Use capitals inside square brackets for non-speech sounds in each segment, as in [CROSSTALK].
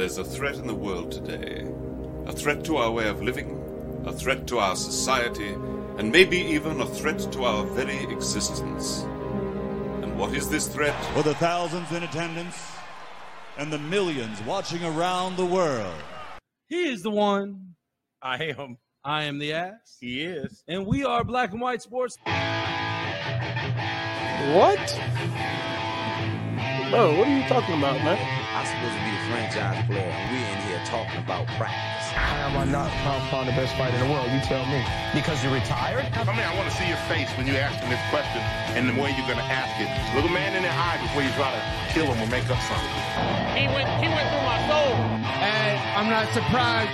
There's a threat in the world today. A threat to our way of living, a threat to our society, and maybe even a threat to our very existence. And what is this threat? For the thousands in attendance and the millions watching around the world. He is the one. I am. I am the ass. He is. And we are Black and White Sports. What? Bro, what are you talking about, man? I'm supposed to be the franchise player, and we're in here talking about practice. How am I not pound pound the best fighter in the world? You tell me. Because you're retired? I mean, I want to see your face when you're asking this question and the way you're going to ask it. Look a man in the eye before you try to kill him or make up something. He went, he went through my soul. And I'm not surprised.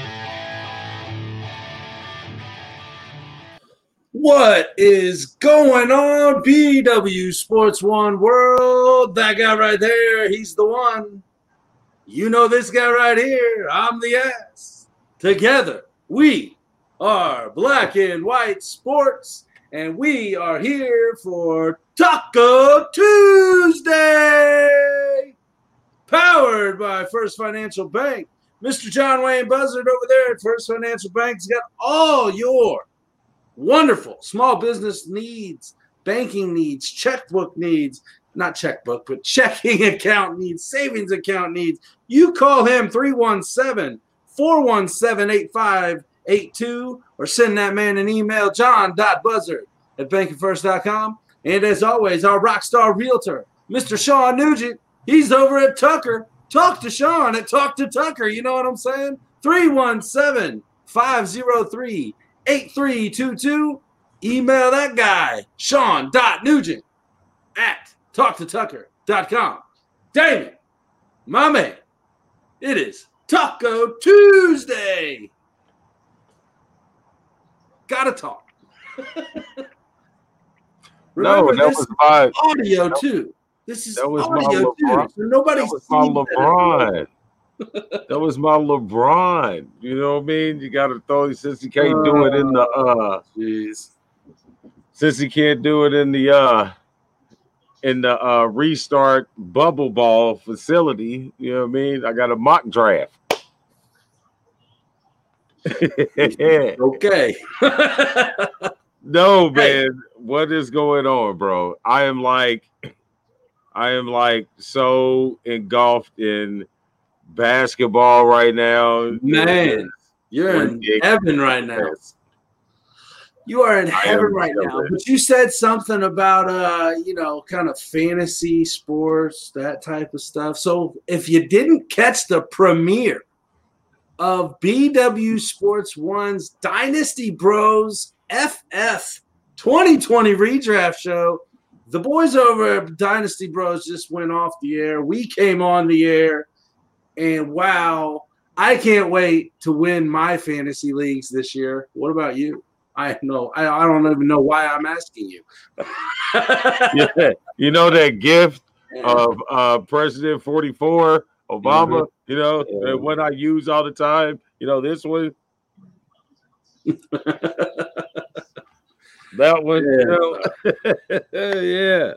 What is going on, BW Sports One World? That guy right there, he's the one. You know this guy right here, I'm the ass. Together, we are Black and White Sports, and we are here for Taco Tuesday, powered by First Financial Bank. Mr. John Wayne Buzzard over there at First Financial Bank's got all your wonderful small business needs, banking needs, checkbook needs, not checkbook, but [LAUGHS] checking account needs, savings account needs. You call him 317 417 8582 or send that man an email, john.buzzard at bankingfirst.com. And as always, our rock star realtor, Mr. Sean Nugent, he's over at Tucker. Talk to Sean at Talk to Tucker. You know what I'm saying? 317 503 8322. Email that guy, Sean.Nugent at talktotucker.com. Damon, my man, it is Taco Tuesday. Gotta talk. [LAUGHS] no, that this was my audio that, too. This is that was my audio LeBron. too. So nobody's that was my seen that LeBron. [LAUGHS] that was my LeBron. You know what I mean? You got to throw since he can't do it in the uh, jeez. Since he can't do it in the uh, in the uh, restart bubble ball facility, you know what I mean? I got a mock draft. [LAUGHS] okay. [LAUGHS] no, man. What is going on, bro? I am like, I am like so engulfed in basketball right now. Man, you're in heaven right now. You are in heaven right now. But you said something about uh, you know, kind of fantasy sports, that type of stuff. So if you didn't catch the premiere of BW Sports One's Dynasty Bros FF 2020 redraft show, the boys over at Dynasty Bros just went off the air. We came on the air. And wow, I can't wait to win my fantasy leagues this year. What about you? I know I, I don't even know why I'm asking you. [LAUGHS] yeah, you know that gift of uh, President 44 Obama. Mm-hmm. You know yeah. what I use all the time. You know this one. [LAUGHS] that one. Yeah. You know? [LAUGHS] yeah.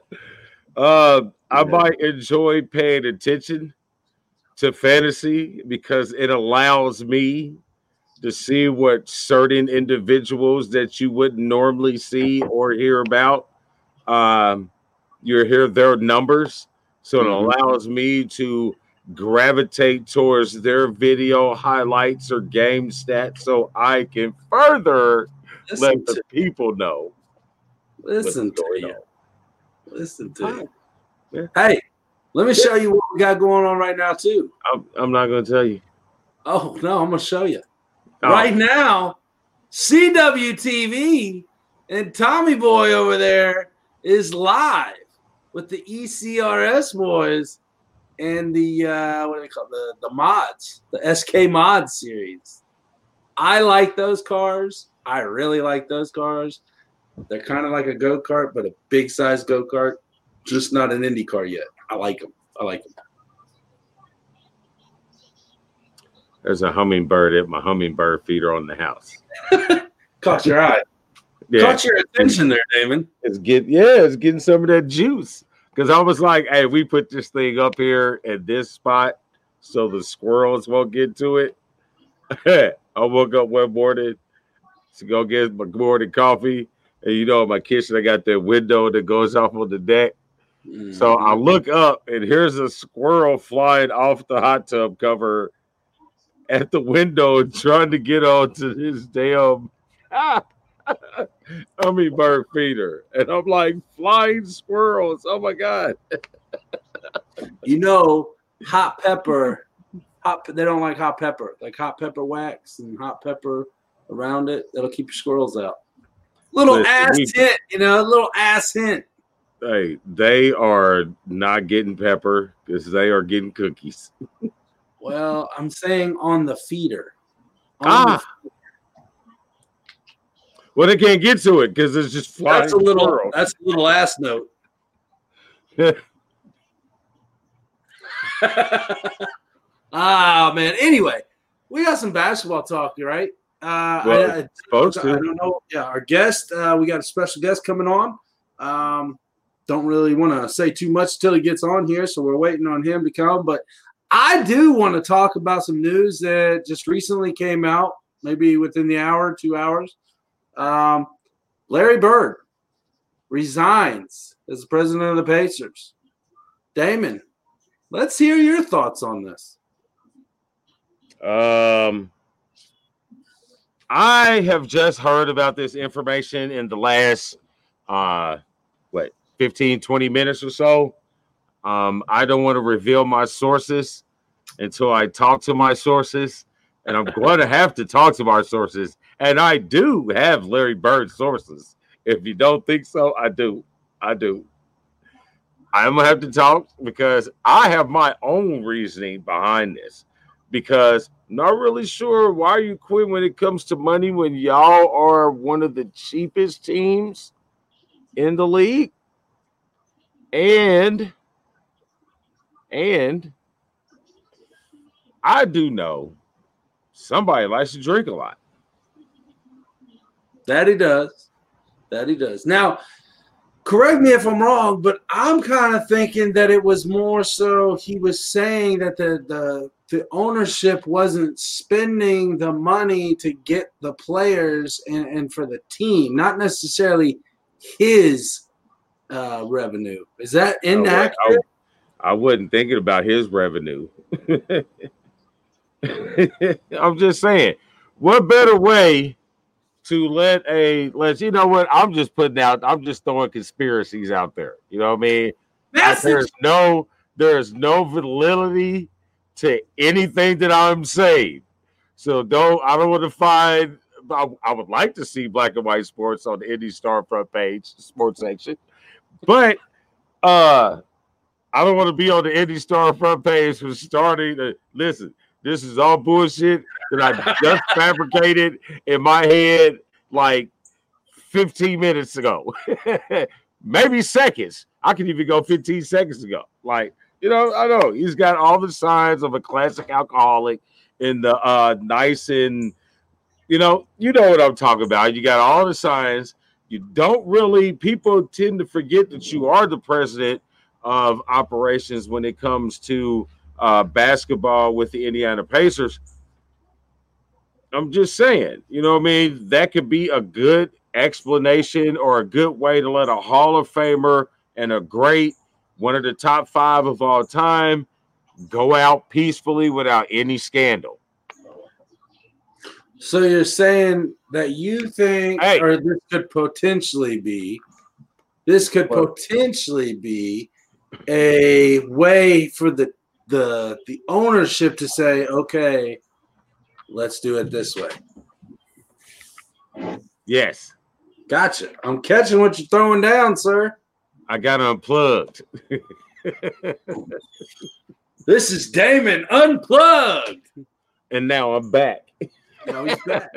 Uh, I might enjoy paying attention to fantasy because it allows me to see what certain individuals that you wouldn't normally see or hear about. Um, you hear their numbers, so it allows me to gravitate towards their video highlights or game stats, so I can further Listen let the people know. Listen to you. Listen to you. Yeah. Hey, let me show you what we got going on right now, too. I'm, I'm not going to tell you. Oh, no, I'm going to show you. Oh. Right now, CWTV and Tommy Boy over there is live with the ECRS boys and the, uh, what do they call? The, the mods, the SK mod series. I like those cars. I really like those cars. They're kind of like a go kart, but a big size go kart, just not an Indy car yet. I like them. I like them. There's a hummingbird at my hummingbird feeder on the house. [LAUGHS] Caught your eye. Yeah. Caught your attention there, Damon. It's getting yeah, it's getting some of that juice. Because I was like, hey, we put this thing up here at this spot so the squirrels won't get to it. [LAUGHS] I woke up one morning to go get my morning coffee. And you know, in my kitchen, I got that window that goes off on the deck. So I Mm-hmm. look up, and here's a squirrel flying off the hot tub cover at the window, trying to get onto this damn [LAUGHS] hummingbird feeder. And I'm like, flying squirrels. Oh my God. You know, hot pepper. Hot. They don't like hot pepper. Like hot pepper wax and hot pepper around it. That'll keep your squirrels out. Little Listen, ass we- hint. You know, a little ass hint. Hey, they are not getting pepper because they are getting cookies. [LAUGHS] Well, I'm saying on the feeder. On Ah, the- well, they can't get to it because it's just flying. that's a little. squirrels. [LAUGHS] That's a little ass note. ah man. Anyway, we got some basketball talk, right? Uh, Well, I, I, supposed I to. don't know. Yeah, our guest. Uh, we got a special guest coming on. Um, don't really want to say too much till he gets on here, so we're waiting on him to come. But I do want to talk about some news that just recently came out, maybe within the hour, two hours. Um, Larry Bird resigns as the president of the Pacers. Damon, let's hear your thoughts on this. Um, I have just heard about this information in the last, uh, what, 15, 20 minutes or so. Um, I don't want to reveal my sources until I talk to my sources, and I'm [LAUGHS] going to have to talk to my sources. And I do have Larry Bird sources. If you don't think so, I do. I do. I'm gonna have to talk because I have my own reasoning behind this. Because not really sure why you quit when it comes to money when y'all are one of the cheapest teams in the league. And and I do know somebody likes to drink a lot. That he does. That he does. Now, correct me if I'm wrong, but I'm kind of thinking that it was more so he was saying that the the the ownership wasn't spending the money to get the players and, and for the team, not necessarily his uh, revenue. Is that inaccurate? I wasn't thinking about his revenue. [LAUGHS] I'm just saying, what better way to let a let you know what I'm just putting out? I'm just throwing conspiracies out there. You know what I mean? That's there's no there's no validity to anything that I'm saying. So don't I don't want to find I, I would like to see black and white sports on the Indy Star front page, sports section. But uh I don't want to be on the Indy Star front page for starting to listen. This is all bullshit that I just [LAUGHS] fabricated in my head like 15 minutes ago. [LAUGHS] Maybe seconds. I can even go 15 seconds ago. Like, you know, I know he's got all the signs of a classic alcoholic in the uh nice and you know, you know what I'm talking about. You got all the signs. You don't really people tend to forget that you are the president of operations when it comes to uh, basketball with the Indiana Pacers. I'm just saying, you know what I mean? That could be a good explanation or a good way to let a Hall of Famer and a great, one of the top five of all time, go out peacefully without any scandal. So you're saying that you think, Hey. or this could potentially be, this could potentially be a way for the the the ownership to say, okay, let's do it this way. Yes, Gotcha. I'm catching what you're throwing down, sir. I got unplugged. [LAUGHS] This is Damon unplugged. and now I'm back. Now he's back.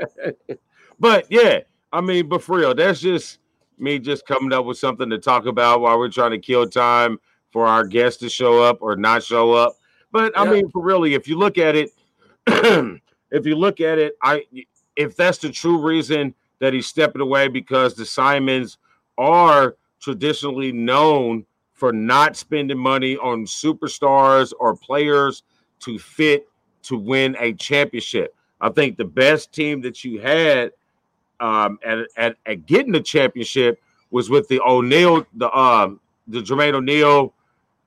[LAUGHS] but yeah, I mean, but for real, that's just me just coming up with something to talk about while we're trying to kill time for our guests to show up or not show up. But I Yeah. mean, for really, if you look at it, [CLEARS THROAT] if you look at it, I if that's the true reason that he's stepping away because the Simons are traditionally known for not spending money on superstars or players to fit to win a championship. I think the best team that you had um, at, at, at getting the championship was with the O'Neal, the um, the Jermaine O'Neal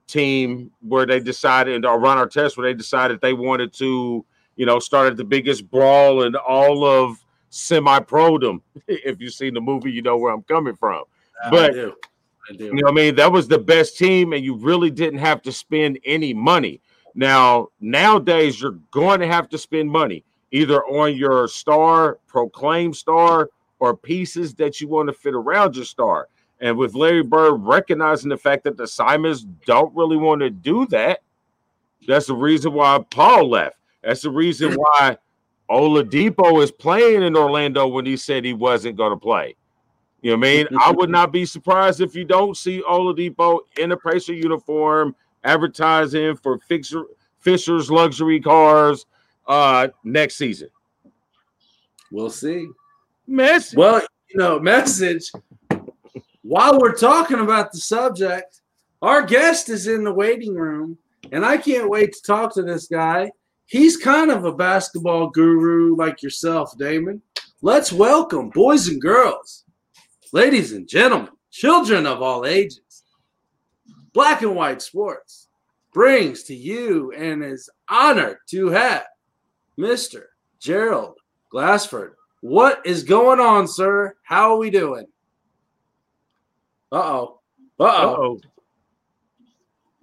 team, where they decided, or Ron Artest, where they decided they wanted to, you know, start at the biggest brawl in all of semi-prodom. [LAUGHS] If you've seen the movie, you know where I'm coming from. but do. I do. you know I mean? That was the best team, and you really didn't have to spend any money. Now, nowadays, you're going to have to spend money either on your star, proclaim star, or pieces that you want to fit around your star. And with Larry Bird recognizing the fact that the Simons don't really want to do that, that's the reason why Paul left. That's the reason why Oladipo is playing in Orlando when he said he wasn't going to play. You know what I mean? I would not be surprised if you don't see Oladipo in a Pacer uniform advertising for Fisher, Fisher's luxury cars uh next season. We'll see. Messi. Well, you know, message. While we're talking about the subject, our guest is in the waiting room, and I can't wait to talk to this guy. He's kind of a basketball guru like yourself, Damon. Let's welcome boys and girls, ladies and gentlemen, children of all ages. Black and White Sports brings to you and is honored to have Mr. Gerald Glassford. What is going on, sir? How are we doing? Uh oh. Uh oh.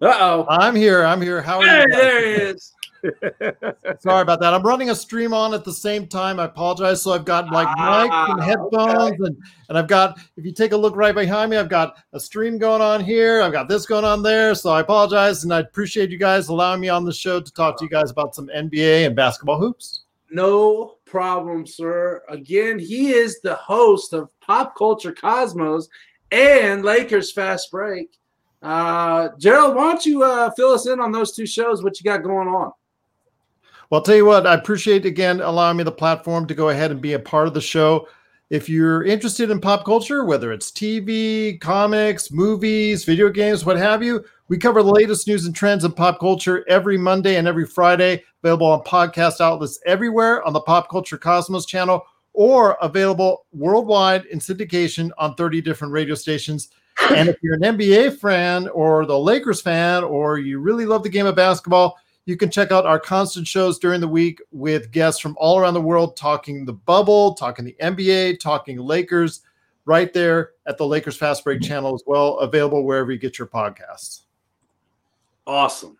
Uh-oh. Uh oh. I'm here. I'm here. How are Hey, you? guys? there he is. [LAUGHS] [LAUGHS] Sorry about that. I'm running a stream on at the same time. I apologize. So I've got like mics and Ah, headphones, and and I've got. If you take a look right behind me, I've got a stream going on here. I've got this going on there. So I apologize, and I appreciate you guys allowing me on the show to talk to you guys about some NBA and basketball hoops. No problem, sir. Again, he is the host of Pop Culture Cosmos and Lakers Fast Break. Uh, Gerald, why don't you uh, fill us in on those two shows? What you got going on? Well, I'll tell you what, I appreciate again allowing me the platform to go ahead and be a part of the show. If you're interested in pop culture, whether it's TV, comics, movies, video games, what have you, we cover the latest news and trends in pop culture every Monday and every Friday, available on podcast outlets everywhere on the Pop Culture Cosmos channel or available worldwide in syndication on 30 different radio stations. And if you're an NBA fan or the Lakers fan, or you really love the game of basketball, you can check out our constant shows during the week with guests from all around the world talking the bubble, talking the NBA, talking Lakers, right there at the Lakers Fast Break channel as well, available wherever you get your podcasts. Awesome.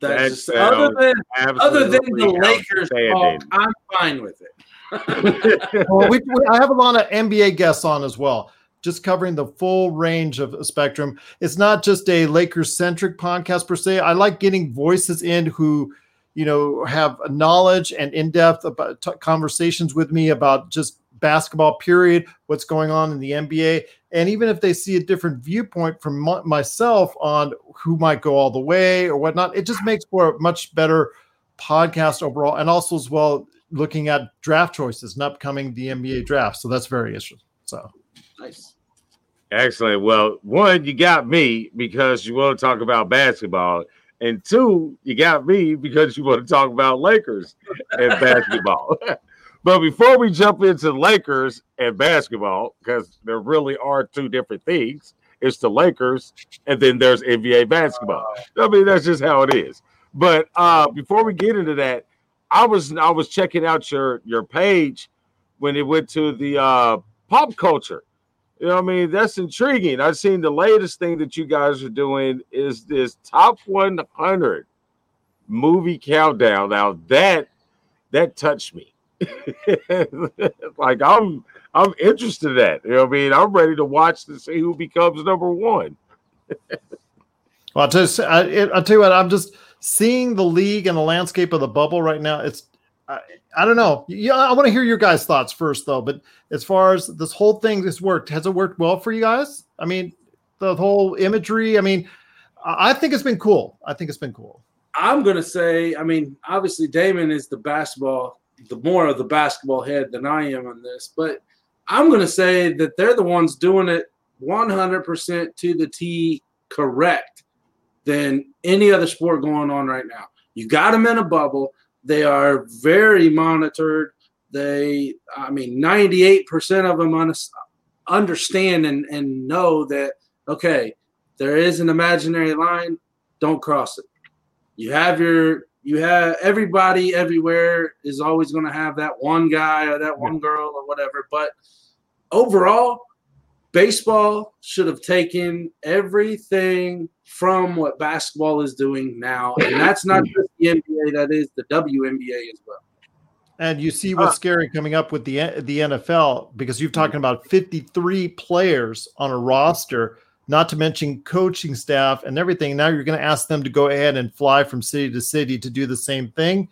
That That's just, sounds other than other than the Lakers talk. I'm fine with it. [LAUGHS] well, we, we- I have a lot of NBA guests on as well, just covering the full range of spectrum. It's not just a Lakers centric podcast per se. I like getting voices in who, you know, have knowledge and in depth t- conversations with me about just basketball. Period. What's going on in the NBA, and even if they see a different viewpoint from my, myself on who might go all the way or whatnot, it just makes for a much better podcast overall, and also as well looking at draft choices and upcoming the NBA draft. So that's very interesting. So nice. Excellent. Well, one, you got me because you want to talk about basketball. And two, you got me because you want to talk about Lakers and [LAUGHS] basketball. [LAUGHS] but before we jump into Lakers and basketball, because there really are two different things, it's the Lakers and then there's NBA basketball. I mean, that's just how it is. But uh before we get into that, I was I was checking out your your page when it went to the uh pop culture. You know I mean? That's intriguing. I've seen the latest thing that you guys are doing is this top 100 movie countdown. Now that that touched me. [LAUGHS] like I'm I'm interested in that. You know I mean? I'm ready to watch to see who becomes number one. [LAUGHS] Well, I'll I, I'll tell you what, I'm just seeing the league and the landscape of the bubble right now. It's, I, I don't know. Yeah, I want to hear your guys' thoughts first, though. But as far as this whole thing has worked, has it worked well for you guys? I mean, the whole imagery. I mean, I think it's been cool. I think it's been cool. I'm gonna say, I mean, obviously Damon is the basketball, the more of the basketball head than I am on this, but I'm gonna say that they're the ones doing it 100% to the T correct than any other sport going on right now. You got them in a bubble. They are very monitored. They, I mean, 98% of them un- understand and, and know that, okay, there is an imaginary line. Don't cross it. You have your, you have everybody everywhere is always going to have that one guy or that one girl or whatever. But overall, baseball should have taken everything from what basketball is doing now. And that's not just the NBA, that is the WNBA as well. And you see what's Uh, scary coming up with the the NFL because you're talking about 53 players on a roster, not to mention coaching staff and everything. Now you're going to ask them to go ahead and fly from city to city to do the same thing.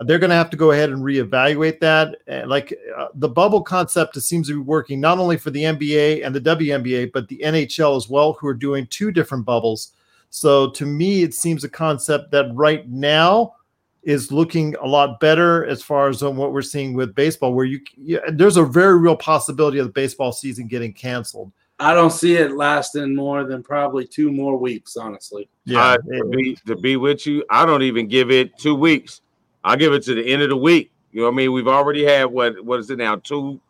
They're going to have to go ahead and reevaluate that. And like uh, the bubble concept seems to be working not only for the NBA and the WNBA, but the NHL as well, who are doing two different bubbles. So to me, it seems a concept that right now is looking a lot better as far as on what we're seeing with baseball, where you, you there's a very real possibility of the baseball season getting canceled. I don't see it lasting more than probably two more weeks, honestly. Uh, to, be, to be with you, I don't even give it two weeks. I give it to the end of the week. You know what I mean? We've already had what what is it now? Two,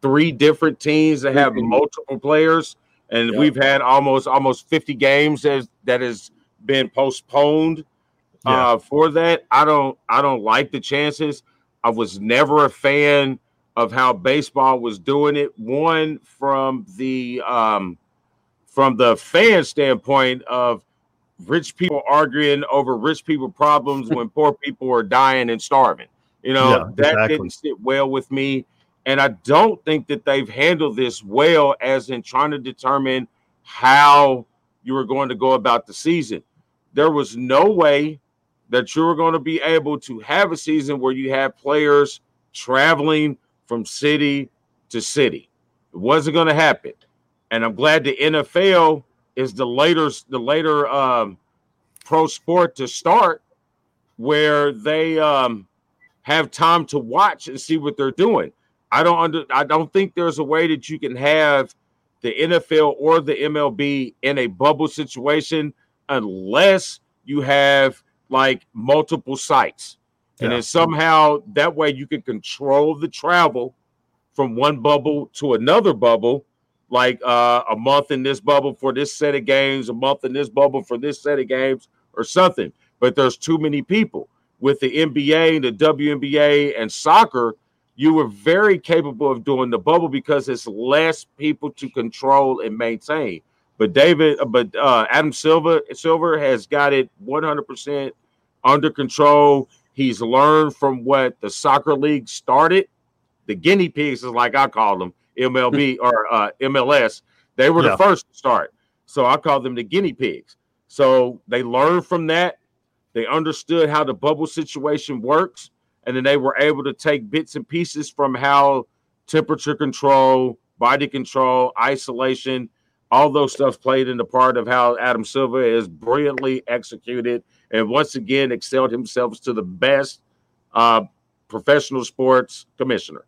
three different teams that have multiple players, and Yeah. we've had almost almost 50 games that that has been postponed uh for that. I don't I don't like the chances. I was never a fan of how baseball was doing it. One from the um from the fan standpoint of rich people arguing over rich people problems when poor people are dying and starving. You know, Yeah, that exactly. didn't sit well with me. And I don't think that they've handled this well as in trying to determine how you were going to go about the season. There was no way that you were going to be able to have a season where you have players traveling from city to city. It wasn't going to happen. And I'm glad the NFL is the later the later um, pro sport to start where they um, have time to watch and see what they're doing. I don't under I don't think there's a way that you can have the NFL or the MLB in a bubble situation unless you have like multiple sites. And Yeah. then somehow that way you can control the travel from one bubble to another bubble, like uh, a month in this bubble for this set of games, a month in this bubble for this set of games, or something. But there's too many people. With the NBA, and the WNBA, and soccer, you were very capable of doing the bubble because it's less people to control and maintain. But David, uh, but uh, Adam Silver, Silver has got it 100% under control. He's learned from what the soccer league started. The guinea pigs is like I call them, MLB or uh, MLS. They were Yeah. the first to start, so I call them the guinea pigs. So they learned from that. They understood how the bubble situation works, and then they were able to take bits and pieces from how temperature control, body control, isolation, all those stuff played in the part of how Adam Silver is brilliantly executed and once again excelled himself to the best uh, professional sports commissioner.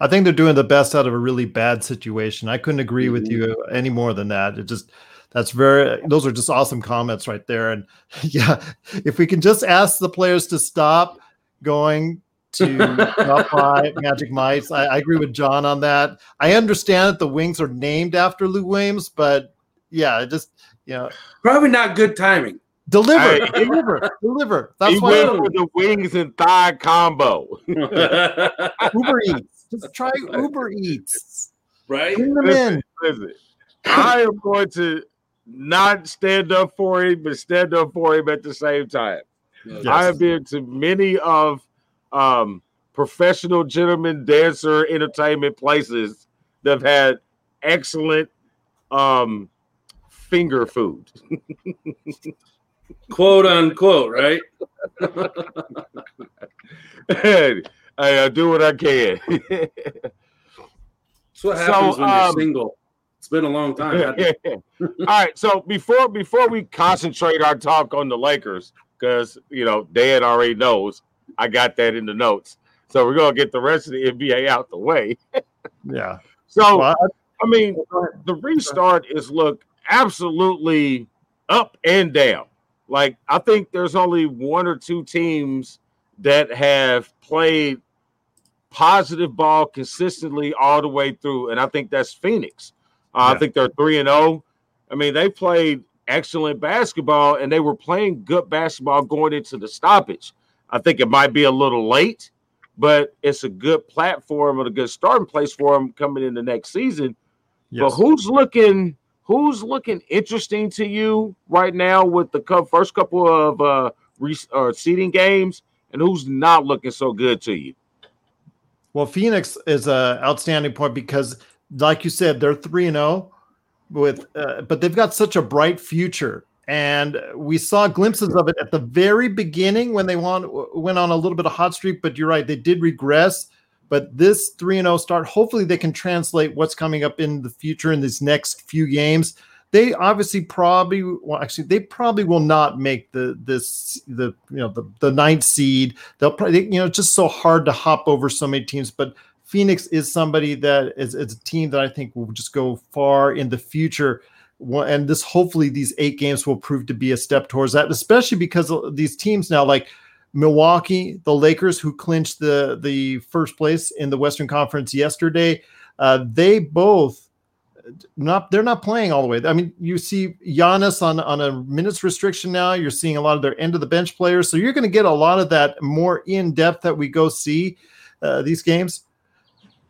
I think they're doing the best out of a really bad situation. I couldn't agree with mm-hmm. you any more than that. It just that's very those are just awesome comments right there. And [LAUGHS] yeah, if we can just ask the players to stop going to drop by [LAUGHS] Magic Mice, I, I agree with John on that. I understand that the wings are named after Lou Williams, but yeah, it just you know, Probably not good timing. deliver, Hey. deliver, deliver. That's he why went for the wings and thigh combo. [LAUGHS] Uber Eats. Just try Uber Eats. right? Bring them Listen, in. listen, I am going to not stand up for him, but stand up for him at the same time. I have been to many of um, professional gentlemen dancer entertainment places that have had excellent um, finger food. Quote unquote, right? and [LAUGHS] [LAUGHS] [LAUGHS] I, I do what I can. [LAUGHS] That's what So, happens when you're um, single. It's been a long time. [LAUGHS] All right, so before before we concentrate our talk on the Lakers, because you know Dan already knows I got that in the notes, so we're gonna get the rest of the NBA out the way. [LAUGHS] Yeah. So Well, I- I mean, the restart is look absolutely up and down. Like I think there's only one or two teams that have played positive ball consistently all the way through, and I think that's Phoenix. Uh, Yeah. I think they're three and zero. I mean, they played excellent basketball, and they were playing good basketball going into the stoppage. I think it might be a little late, but it's a good platform and a good starting place for them coming in the next season. But who's looking? Who's looking interesting to you right now with the first couple of uh, re- uh seeding games, and who's not looking so good to you? Well, Phoenix is a outstanding point because, like you said, they're three and zero with, uh, but they've got such a bright future, and we saw glimpses of it at the very beginning when they won, went on a little bit of hot streak. But you're right, they did regress. But this three and zero start, hopefully, they can translate what's coming up in the future in these next few games. They obviously probably, well, actually, they probably will not make the this the you know the the ninth seed. They'll probably you know it's just so hard to hop over so many teams. But Phoenix is somebody that is, is a team that I think will just go far in the future. And this hopefully these eight games will prove to be a step towards that, especially because these teams now like Milwaukee, the Lakers, who clinched the the first place in the Western Conference yesterday. Uh, they both not they're not playing all the way. I mean, you see Giannis on on a minutes restriction now. You're seeing a lot of their end of the bench players, so you're going to get a lot of that more in depth that we go see uh, these games.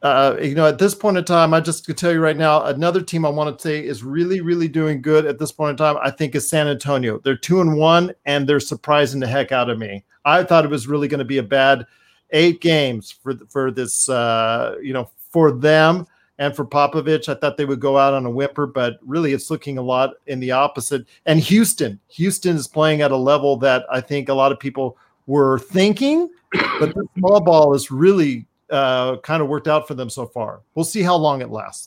Uh, you know, at this point in time, I just could tell you right now, another team I want to say is really, really doing good at this point in time. I think is San Antonio. They're two and one, and they're surprising the heck out of me. I thought it was really going to be a bad eight games for for this, uh, you know, for them and for Popovich. I thought they would go out on a whimper, but really, it's looking a lot in the opposite. And Houston, Houston is playing at a level that I think a lot of people were thinking, but the [COUGHS] small ball is really uh, kind of worked out for them so far. We'll see how long it lasts.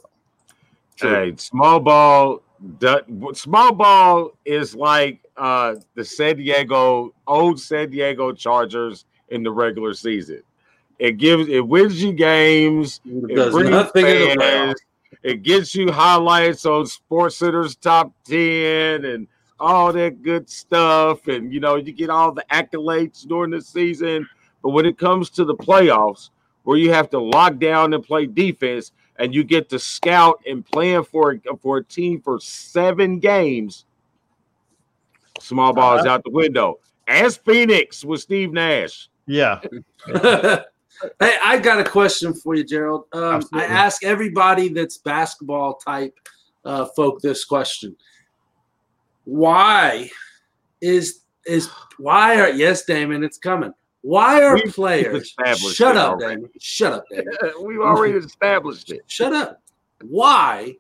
Though. Hey, small ball. the- Small ball is like uh, the San Diego old San Diego Chargers in the regular season. It gives it wins you games. It does brings nothing in the fans. It gets you highlights on Sports Center's top ten and all that good stuff. And you know you get all the accolades during the season. But when it comes to the playoffs, where you have to lock down and play defense, and you get to scout and plan for for a team for seven games, small ball is uh-huh. out the window. As Phoenix with Steve Nash. Yeah. [LAUGHS] [LAUGHS] hey, I got a question for you, Gerald. Um, I ask everybody that's basketball type uh, folk this question: Why is is why are yes, Damon? It's coming. Why are We've players? Shut up, already. Damon. Shut up, Damon. [LAUGHS] We've already established it. Shut up. Why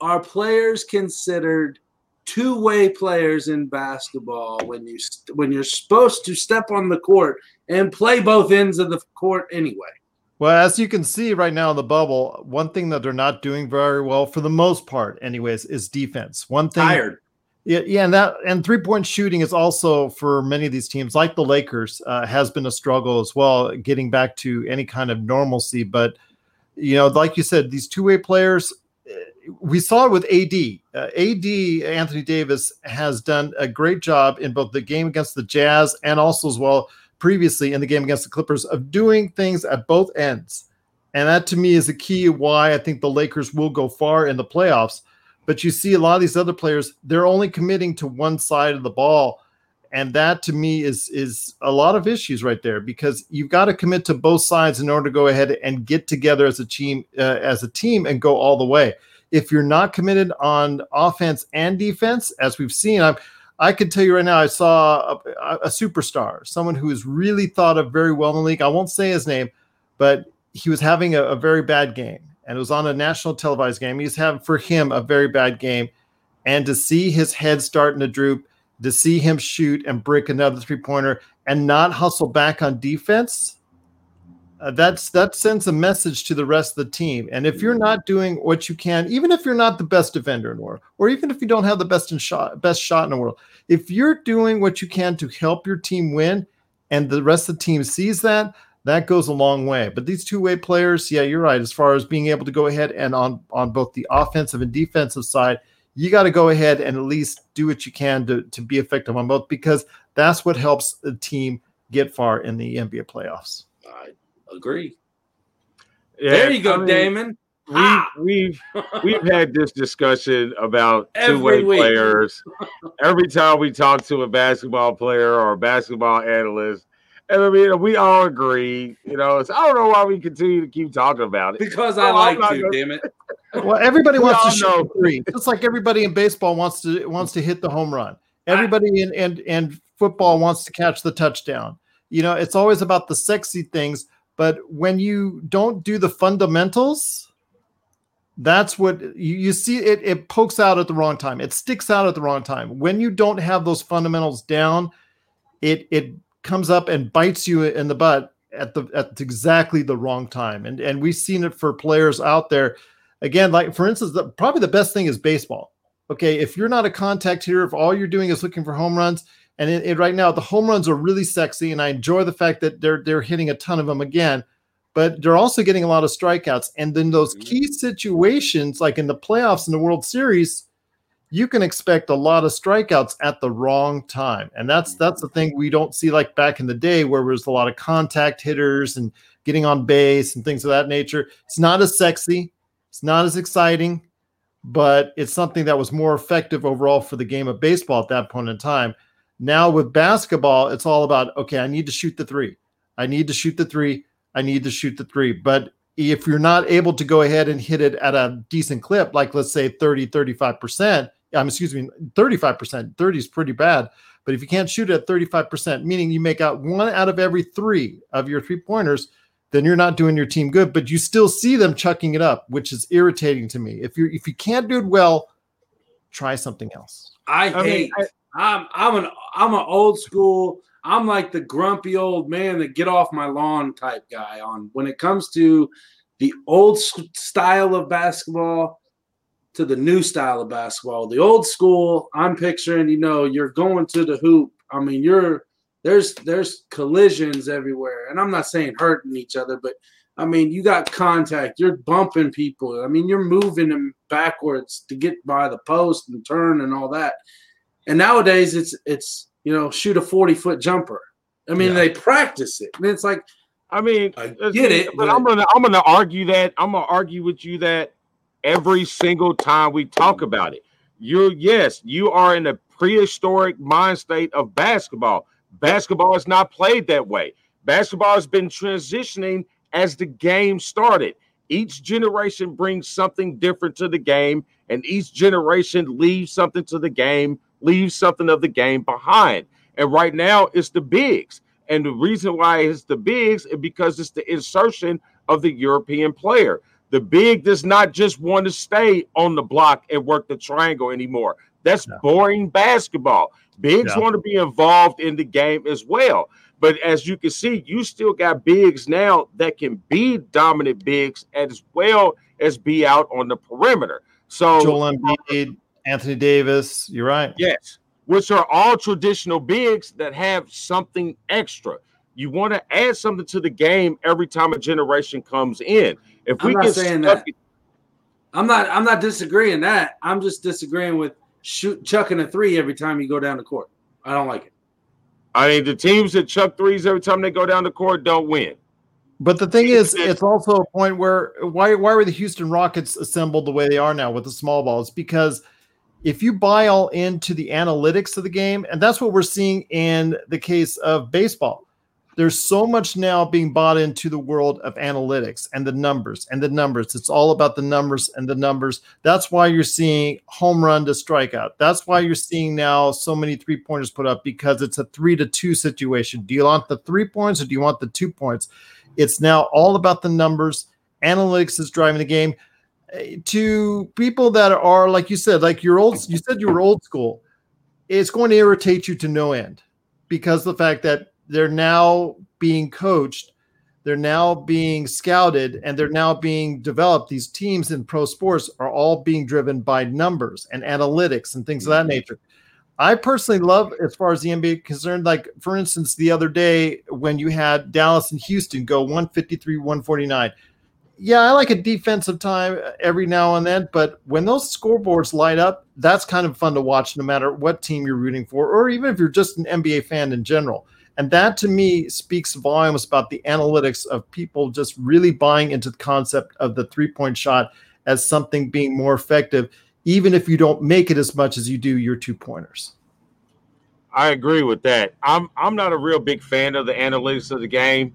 are players considered two-way players in basketball when you when you're supposed to step on the court and play both ends of the court anyway? Well, as you can see right now in the bubble, one thing that they're not doing very well, for the most part, anyways, is defense. One thing Tired. Yeah, yeah, and that and three point shooting is also for many of these teams, like the Lakers, uh, has been a struggle as well, getting back to any kind of normalcy. But you know, like you said, these two way players, eh, we saw it with AD. Uh, AD Anthony Davis has done a great job in both the game against the Jazz and also as well previously in the game against the Clippers of doing things at both ends. And that to me is the key why I think the Lakers will go far in the playoffs. But you see a lot of these other players, they're only committing to one side of the ball. And that to me is is a lot of issues right there because you've got to commit to both sides in order to go ahead and get together as a team uh, as a team and go all the way. If you're not committed on offense and defense, as we've seen, I I could tell you right now, I saw a, a superstar, someone who is really thought of very well in the league. I won't say his name, but he was having a, a very bad game and it was on a national televised game. He's having for him a very bad game. And to see his head starting to droop, to see him shoot and break another three pointer and not hustle back on defense, uh, that's that sends a message to the rest of the team. And if you're not doing what you can, even if you're not the best defender in the world, or even if you don't have the best in shot, best shot in the world, if you're doing what you can to help your team win, and the rest of the team sees that, that goes a long way. But these two-way players, yeah, you're right. As far as being able to go ahead and on on both the offensive and defensive side, you got to go ahead and at least do what you can to, to be effective on both because that's what helps the team get far in the NBA playoffs. I agree. Yeah, there you go, I mean, Damon. We've Ah! we've we've had this discussion about [LAUGHS] Every two-way week. players. Every time we talk to a basketball player or a basketball analyst, and I mean we all agree. You know, it's, I don't know why we continue to keep talking about it. Because I Oh, like I'm to, gonna- damn it. [LAUGHS] Well, everybody We wants to all shoot know. three. Just like everybody in baseball wants to wants to hit the home run. Everybody in and and football wants to catch the touchdown. You know, it's always about the sexy things, but when you don't do the fundamentals, that's what you, you see it it pokes out at the wrong time. It sticks out at the wrong time. When you don't have those fundamentals down, it it comes up and bites you in the butt at the at exactly the wrong time. And and we've seen it for players out there again, like for instance, the, probably the best thing is baseball. Okay, if you're not a contact hitter, if all you're doing is looking for home runs, and it, it- right now the home runs are really sexy, and I enjoy the fact that they're they're hitting a ton of them again, but they're also getting a lot of strikeouts. And then those mm-hmm. key situations, like in the playoffs in the World Series, you can expect a lot of strikeouts at the wrong time, and that's mm-hmm. that's the thing we don't see like back in the day where there was a lot of contact hitters and getting on base and things of that nature. It's not as sexy. It's not as exciting, but it's something that was more effective overall for the game of baseball at that point in time. Now with basketball, it's all about okay, I need to shoot the three. I need to shoot the three. I need to shoot the three. But if you're not able to go ahead and hit it at a decent clip, like let's say 30, 35%, um, excuse me, 35%, 30 is pretty bad. But if you can't shoot it at 35%, meaning you make out one out of every three of your three pointers, then you're not doing your team good, but you still see them chucking it up, which is irritating to me. If you if you can't do it well, try something else. I I mean, hate. I, am I'm an I'm an old school. I'm like the grumpy old man that get off my lawn type guy on when it comes to the old style of basketball to the new style of basketball. The old school, I'm picturing, you know, you're going to the hoop. I mean, you're there's there's collisions everywhere, and I'm not saying hurting each other, but I mean, you got contact. You're bumping people. I mean, you're moving them backwards to get by the post and turn and all that. And nowadays, it's it's you know shoot a 40 foot jumper. I mean, Yeah. they practice it, and it's like I mean, I get it, but but- I'm gonna I'm gonna argue that I'm gonna argue with you that every single time we talk about it, you're yes, you are in a prehistoric mind state of basketball. Basketball is not played that way. Basketball has been transitioning as the game started. Each generation brings something different to the game, and each generation leaves something to the game, leaves something of the game behind. And right now, it's the bigs. And the reason why it's the bigs is because it's the insertion of the European player. The big does not just want to stay on the block and work the triangle anymore. That's Yeah. boring basketball. Bigs Yeah. want to be involved in the game as well. But as you can see, you still got bigs now that can be dominant bigs as well as be out on the perimeter. So Joel Embiid, Anthony Davis, you're right. Yes, which are all traditional bigs that have something extra. You want to add something to the game every time a generation comes in. If I'm we not get saying stuck, that. I'm not I'm not disagreeing that. I'm just disagreeing with shoot chucking a three every time you go down the court. I don't like it. I mean, the teams that chuck threes every time they go down the court don't win. But the thing is, it's also a point where why why were the Houston Rockets assembled the way they are now with the small ball? It's because if you buy all into the analytics of the game, and that's what we're seeing in the case of baseball. There's so much now being bought into the world of analytics and the numbers and the numbers. It's all about the numbers and the numbers. That's why you're seeing home run to strikeout. That's why you're seeing now so many three pointers put up because it's a three to two situation. Do you want the three points or do you want the two points? It's now all about the numbers. Analytics is driving the game. To people that are like you said, like you're old, you said you were old school. It's going to irritate you to no end because the fact that they're now being coached, they're now being scouted, and they're now being developed. These teams in pro sports are all being driven by numbers and analytics and things of that mm-hmm. nature. I personally love, as far as the NBA concerned, like for instance, the other day when you had Dallas and Houston go 153, 149, yeah, I like a defensive time uh, every now and then, but when those scoreboards light up, that's kind of fun to watch no matter what team you're rooting for, or even if you're just an NBA fan in general. And that to me speaks volumes about the analytics of people just really buying into the concept of the three point shot as something being more effective, even if you don't make it as much as you do your two pointers. I agree with that. I'm I'm not a real big fan of the analytics of the game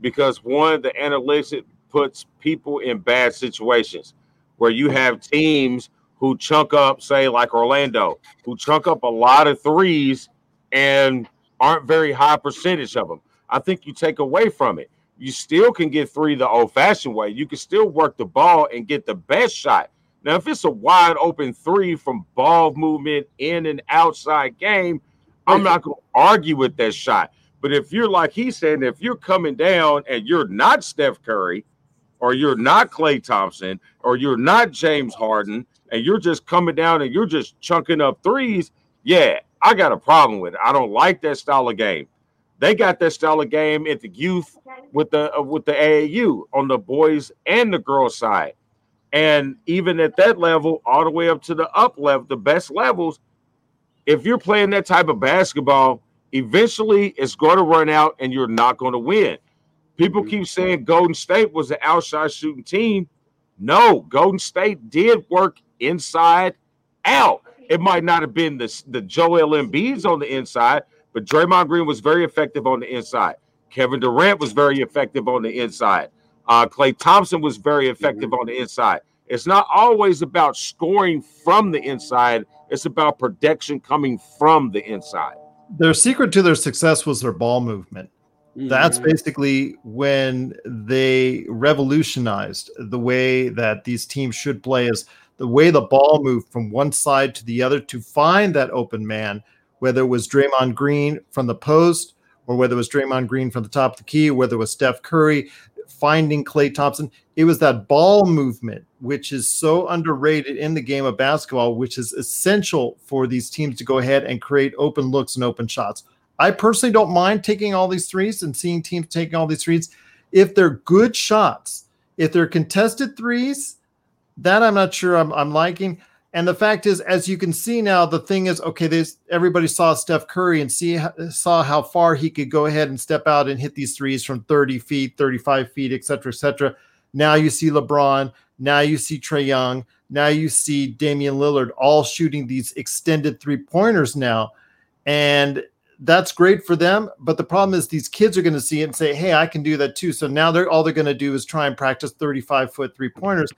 because one, the analytics puts people in bad situations where you have teams who chunk up, say like Orlando, who chunk up a lot of threes and aren't very high percentage of them. I think you take away from it. You still can get three the old fashioned way. You can still work the ball and get the best shot. Now, if it's a wide open three from ball movement in and outside game, I'm not going to argue with that shot. But if you're like he said, if you're coming down and you're not Steph Curry, or you're not Klay Thompson, or you're not James Harden, and you're just coming down and you're just chunking up threes, yeah, I got a problem with it. I don't like that style of game. They got that style of game at the youth with the uh, with the AAU on the boys and the girls side, and even at that level, all the way up to the up level, the best levels. If you're playing that type of basketball, eventually it's going to run out, and you're not going to win. People keep saying Golden State was an outside shooting team. No, Golden State did work inside out. It might not have been the, the Joel Embiid's on the inside, but Draymond Green was very effective on the inside. Kevin Durant was very effective on the inside. Uh, Klay Thompson was very effective on the inside. It's not always about scoring from the inside, it's about protection coming from the inside. Their secret to their success was their ball movement. That's Mm-hmm. basically when they revolutionized the way that these teams should play is the way the ball moved from one side to the other to find that open man, whether it was Draymond Green from the post or whether it was Draymond Green from the top of the key, whether it was Steph Curry finding Klay Thompson. It was that ball movement, which is so underrated in the game of basketball, which is essential for these teams to go ahead and create open looks and open shots. I personally don't mind taking all these threes and seeing teams taking all these threes if they're good shots. If they're contested threes, that I'm not sure I'm, I'm liking. And the fact is, as you can see now, the thing is, okay, there's everybody saw Steph Curry and see saw how far he could go ahead and step out and hit these threes from 30 feet, 35 feet, et cetera, et cetera. Now you see LeBron. Now you see Trae Young. Now you see Damian Lillard all shooting these extended three pointers now. And that's great for them. But the problem is these kids are going to see it and say, "Hey, I can do that too." So now they're all they're going to do is try and practice 35 foot three pointers.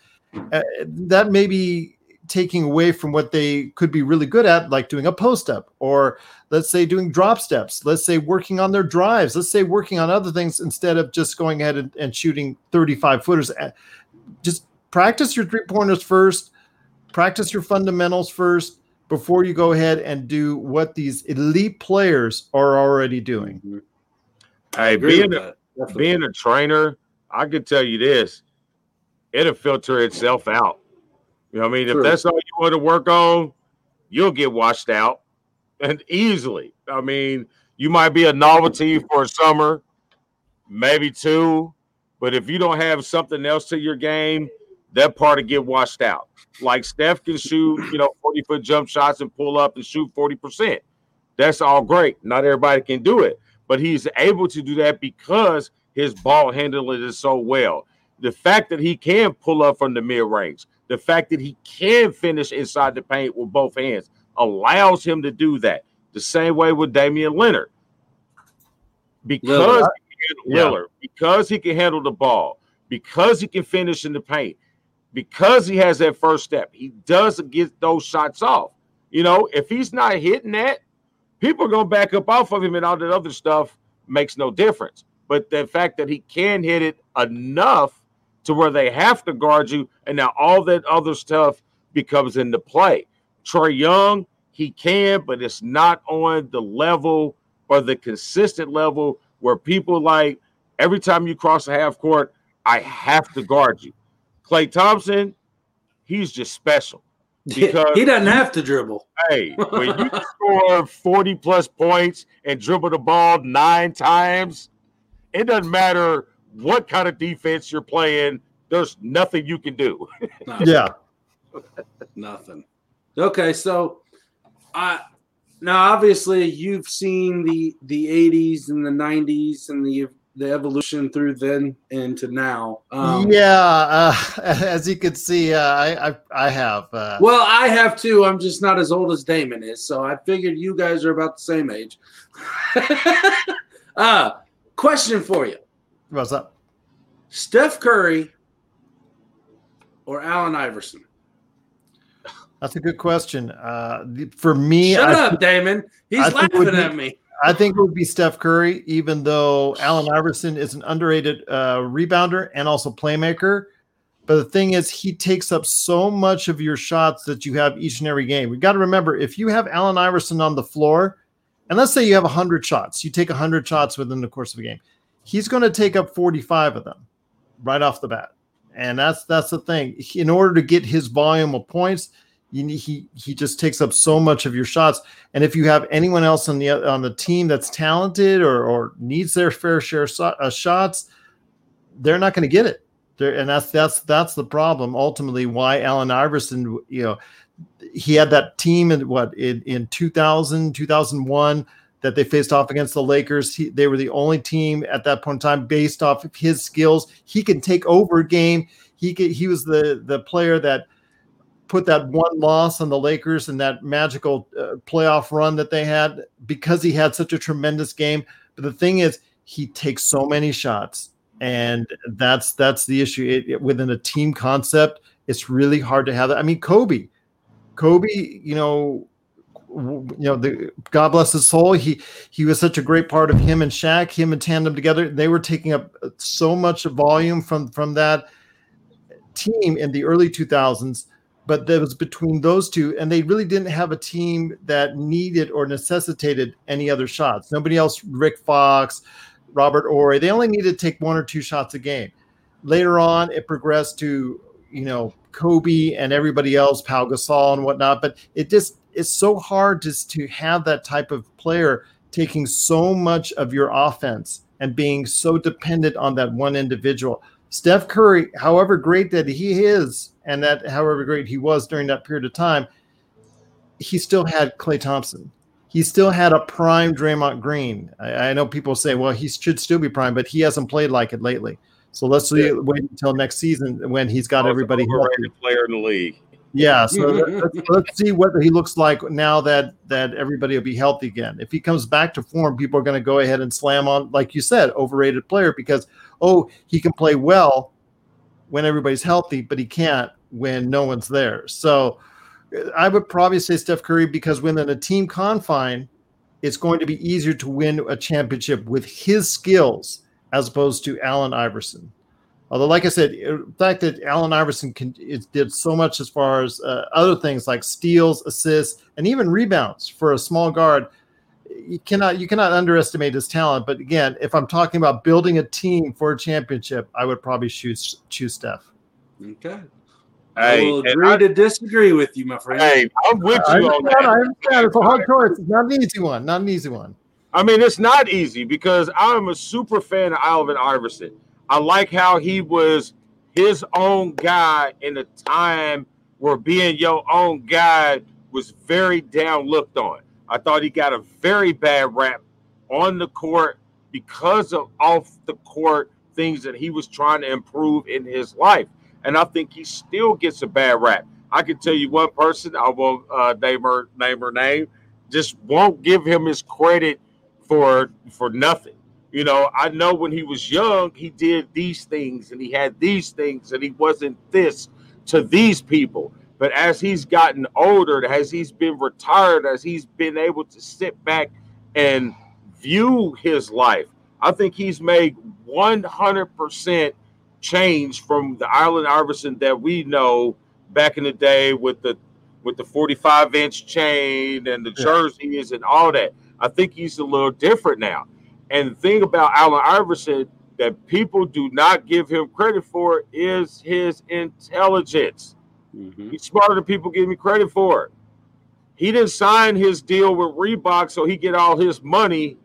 Uh, that may be taking away from what they could be really good at, like doing a post up, or let's say doing drop steps. Let's say working on their drives. Let's say working on other things instead of just going ahead and, and shooting 35 footers. Uh, Just practice your three pointers first. Practice your fundamentals first before you go ahead and do what these elite players are already doing. Hey, agree being a, being a trainer, I could tell you this: it'll filter itself out. You know what I mean? True. If that's all you want to work on, you'll get washed out and easily. I mean, you might be a novelty for a summer, maybe two, but if you don't have something else to your game, that part will get washed out. Like Steph can shoot, you know, 40 foot jump shots and pull up and shoot 40%. That's all great. Not everybody can do it, but he's able to do that because his ball handling is so well. The fact that he can pull up from the mid range, the fact that he can finish inside the paint with both hands allows him to do that. The same way with Damian Leonard. Because Lillard. he can handle, Lillard, because he can handle the ball, because he can finish in the paint, because he has that first step, he doesn't get those shots off. You know, if he's not hitting that, people are going to back up off of him, and all that other stuff makes no difference. But the fact that he can hit it enough to where they have to guard you, and now all that other stuff becomes into play. Trae Young, he can, but it's not on the level or the consistent level where people like every time you cross the half court, I have to guard you. Klay Thompson, he's just special [LAUGHS] because he doesn't have to dribble. Hey, when you score 40 plus points and dribble the ball nine times, it doesn't matter what kind of defense you're playing. there's nothing you can do. No, Yeah. nothing. Okay, so I now obviously you've seen the the 80s and the 90s and the the evolution through then into now. Um, yeah. Uh, [LAUGHS] as you can see, uh, I, I I have. Uh, Well, I have too. I'm just not as old as Damon is, so I figured you guys are about the same age. [LAUGHS] uh, question for you: what's up? Steph Curry or Allen Iverson? That's a good question. Uh, for me, Shut I, up, Damon. He's I think it would laughing be- at me. I think it would be Steph Curry, even though Allen Iverson is an underrated uh, rebounder and also playmaker. But the thing is, he takes up so much of your shots that you have each and every game. We got to remember if you have Allen Iverson on the floor, and let's say you have 100 shots, you take 100 shots within the course of a game, he's going to take up 45 of them right off the bat. And that's that's the thing. In order to get his volume of points, you he he just takes up so much of your shots. And if you have anyone else on the on the team that's talented or or needs their fair share of uh, shots, they're not going to get it. They're, and that's that's that's the problem. Ultimately, why Allen Iverson, you know, he had that team in what in in 2000 2001 that they faced off against the Lakers. He, they were the only team at that point in time based off of his skills. He can take over a game. He could, he was the the player that put that one loss on the Lakers and that magical uh, playoff run that they had because he had such a tremendous game. But the thing is, he takes so many shots, and that's that's the issue. It, it- within a team concept, it's really hard to have that. I mean, Kobe, Kobe, you know. You know, the God bless his soul. He he was such a great part of him and Shaq, him and tandem together. They were taking up so much volume from from that team in the early 2000s but that was between those two and they really didn't have a team that needed or necessitated any other shots nobody else rick fox robert horry they only needed to take one or two shots a game later on it progressed to you know kobe and everybody else pau gasol and whatnot but it just it's so hard just to have that type of player taking so much of your offense and being so dependent on that one individual Steph Curry, however great that he is, and that however great he was during that period of time, he still had Klay Thompson. He still had a prime Draymond Green. I, I know people say, well, he should still be prime, but he hasn't played like it lately. So let's wait until next season when he's got everybody healthy. Player in the league. Yeah, so let- let's, let's see what he looks like now that that everybody will be healthy again. If he comes back to form, people are going to go ahead and slam on, like you said, overrated player because oh, he can play well when everybody's healthy, but he can't when no one's there. So I would probably say Steph Curry because within a team confine, it's going to be easier to win a championship with his skills as opposed to Allen Iverson. Although, like I said, uh, the fact that Allen Iverson can, it did so much as far as uh, other things like steals, assists, and even rebounds for a small guard, you cannot you cannot underestimate his talent. But again, if I'm talking about building a team for a championship, I would probably choose choose Steph. Okay. Hey, I will agree I- to disagree with you, my friend. Hey, I'm with I you on understand, I understand. It's a hard choice. It's not an easy one. Not an easy one. I mean, it's not easy because I'm a super fan of Allen Iverson. I like how he was his own guy in a time where being your own guy was very down looked on. I thought he got a very bad rap on the court because of off the court things that he was trying to improve in his life. And I think he still gets a bad rap. I can tell you one person, I won't uh, name her name her name, just won't give him his credit for for nothing. You know, I know when he was young, he did these things and he had these things and he wasn't this to these people. But as he's gotten older, as he's been retired, as he's been able to sit back and view his life, I think he's made 100% change from the Allen Iverson that we know back in the day with the with the 45 inch chain and the jerseys and all that. I think he's a little different now. And the thing about Allen Iverson that people do not give him credit for is his intelligence. Mhm. He's smarter than people give me credit for. He didn't sign his deal with Reebok so he get all his money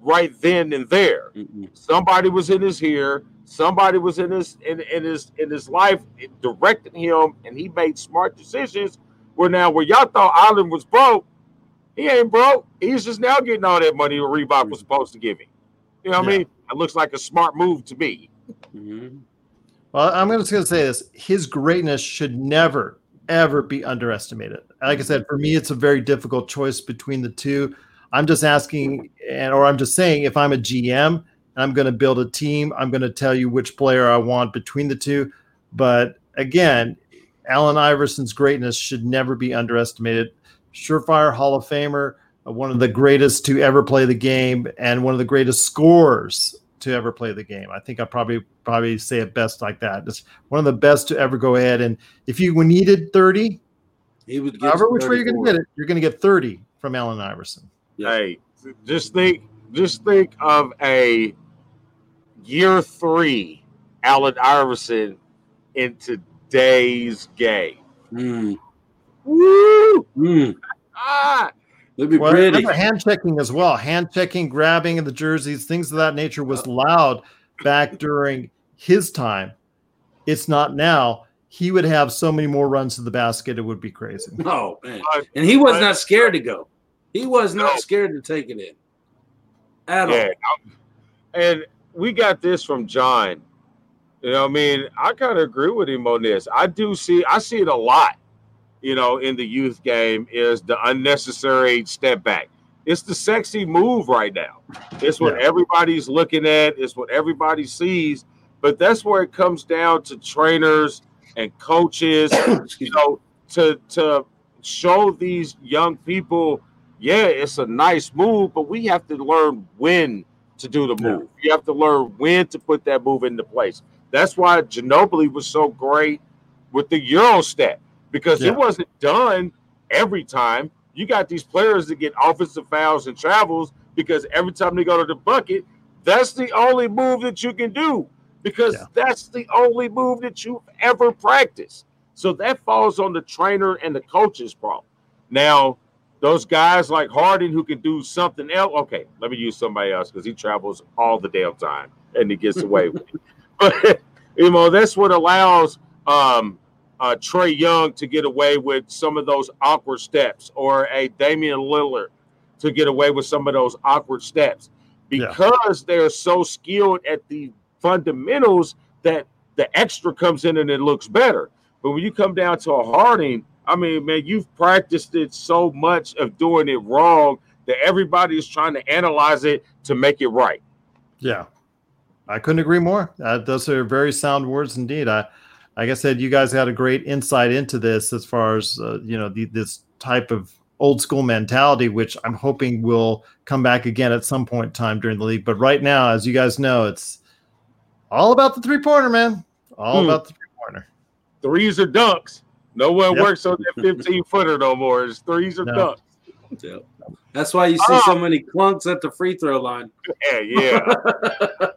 right then and there. Mm-mm. Somebody was in his ear. somebody was in his in, in his in his life directing him, and he made smart decisions. Where now, where y'all thought Allen was broke, he ain't broke. He's just now getting all that money Reebok was supposed to give him. You know what I mean? It looks like a smart move to me. Mhm. Well, I'm just going to say this: his greatness should never, ever be underestimated. Like I said, for me, it's a very difficult choice between the two. I'm just asking, and or I'm just saying, if I'm a GM and I'm going to build a team, I'm going to tell you which player I want between the two. But again, Allen Iverson's greatness should never be underestimated. Surefire Hall of Famer, uh, one of the greatest to ever play the game, and one of the greatest scorers to ever play the game. I think I probably probably say it best like that. Just one of the best to ever go ahead and if you needed 30, He would get however which way you're going to get it, you're going to get 30 from Allen Iverson. Hey, just think, just think of a year three Allen Iverson in today's game. Mm. Woo! Mm. Ah, It'd be Well, pretty. remember hand checking as well. Hand checking, grabbing of the jerseys, things of that nature was loud back during his time. It's not now. He would have so many more runs to the basket, it would be crazy. [LAUGHS] Oh man, and he was not scared to go. He was not No. scared to take it in at yeah. And we got this from John. You know, I mean, I kind of agree with him on this. I do see, I see it a lot. You know, in the youth game is the unnecessary step back. It's the sexy move right now. It's what Yeah. everybody's looking at. It's what everybody sees. But that's where it comes down to trainers and coaches. [COUGHS] you know, to to show these young people, yeah, it's a nice move, but we have to learn when to do the Yeah. move. You have to learn when to put that move into place. That's why Ginobili was so great with the Euro step because Yeah. it wasn't done every time. You got these players that get offensive fouls and travels because every time they go to the bucket, that's the only move that you can do because Yeah. that's the only move that you've ever practiced. So that falls on the trainer and the coach's problem. Now, those guys like Harden who can do something else. Okay, let me use somebody else because he travels all the damn time and he gets away [LAUGHS] with it. But you know, that's what allows um uh Trae Young to get away with some of those awkward steps, or a Damian Lillard to get away with some of those awkward steps Yeah. because they're so skilled at the fundamentals that the extra comes in and it looks better. But when you come down to a Harden, I mean, man, you've practiced it so much of doing it wrong that everybody is trying to analyze it to make it right. Yeah, I couldn't agree more. Uh, those are very sound words indeed. I, like I said, you guys had a great insight into this as far as uh, you know the, this type of old school mentality, which I'm hoping will come back again at some point in time during the league. But right now, as you guys know, it's all about the three pointer, man. All Hmm. about the three pointer. Threes or dunks. No one Yep. works on that 15 footer no more. It's threes or No. dunks. Yeah. That's why you see Oh. so many clunks at the free throw line. Yeah, yeah. [LAUGHS]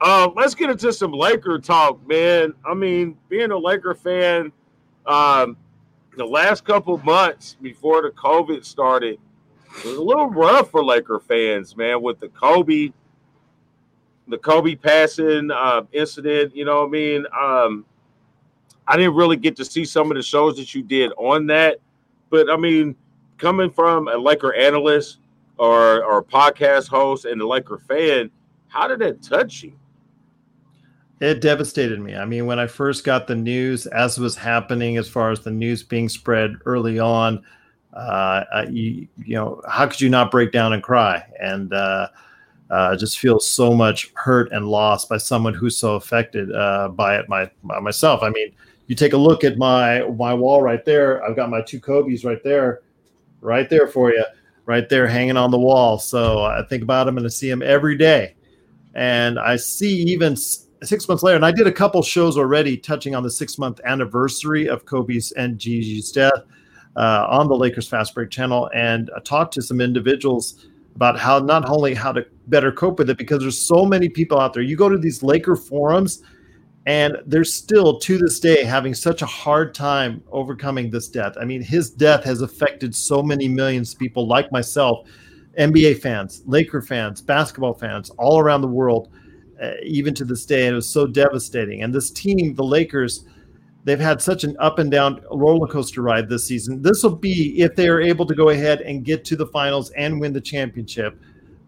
uh, let's get into some Laker talk, man. I mean, being a Laker fan, um, the last couple months before the COVID started was a little rough for Laker fans, man, with the Kobe, the Kobe passing uh, incident. You know what I mean? Um, I didn't really get to see some of the shows that you did on that, but I mean, coming from a Laker analyst or or podcast host and a Laker fan, how did that touch you? It devastated me. I mean, when I first got the news, as was happening, as far as the news being spread early on, uh, you, you know, how could you not break down and cry? And uh, uh, just feel so much hurt and lost by someone who's so affected uh, by it. My by myself. I mean, you take a look at my my wall right there. I've got my two Kobe's right there, right there for you, right there hanging on the wall. So I think about them and I see them every day, and I see even. Six months later, and I did a couple shows already touching on the six month anniversary of Kobe's and Gigi's death uh, on the Lakers Fast Break channel, and I talked to some individuals about how not only how to better cope with it because there's so many people out there. You go to these Laker forums, and they're still to this day having such a hard time overcoming this death. I mean, his death has affected so many millions of people like myself, NBA fans, Laker fans, basketball fans all around the world uh, even to this day, and it was so devastating. And this team, the Lakers, they've had such an up and down roller coaster ride this season. This will be if they are able to go ahead and get to the finals and win the championship.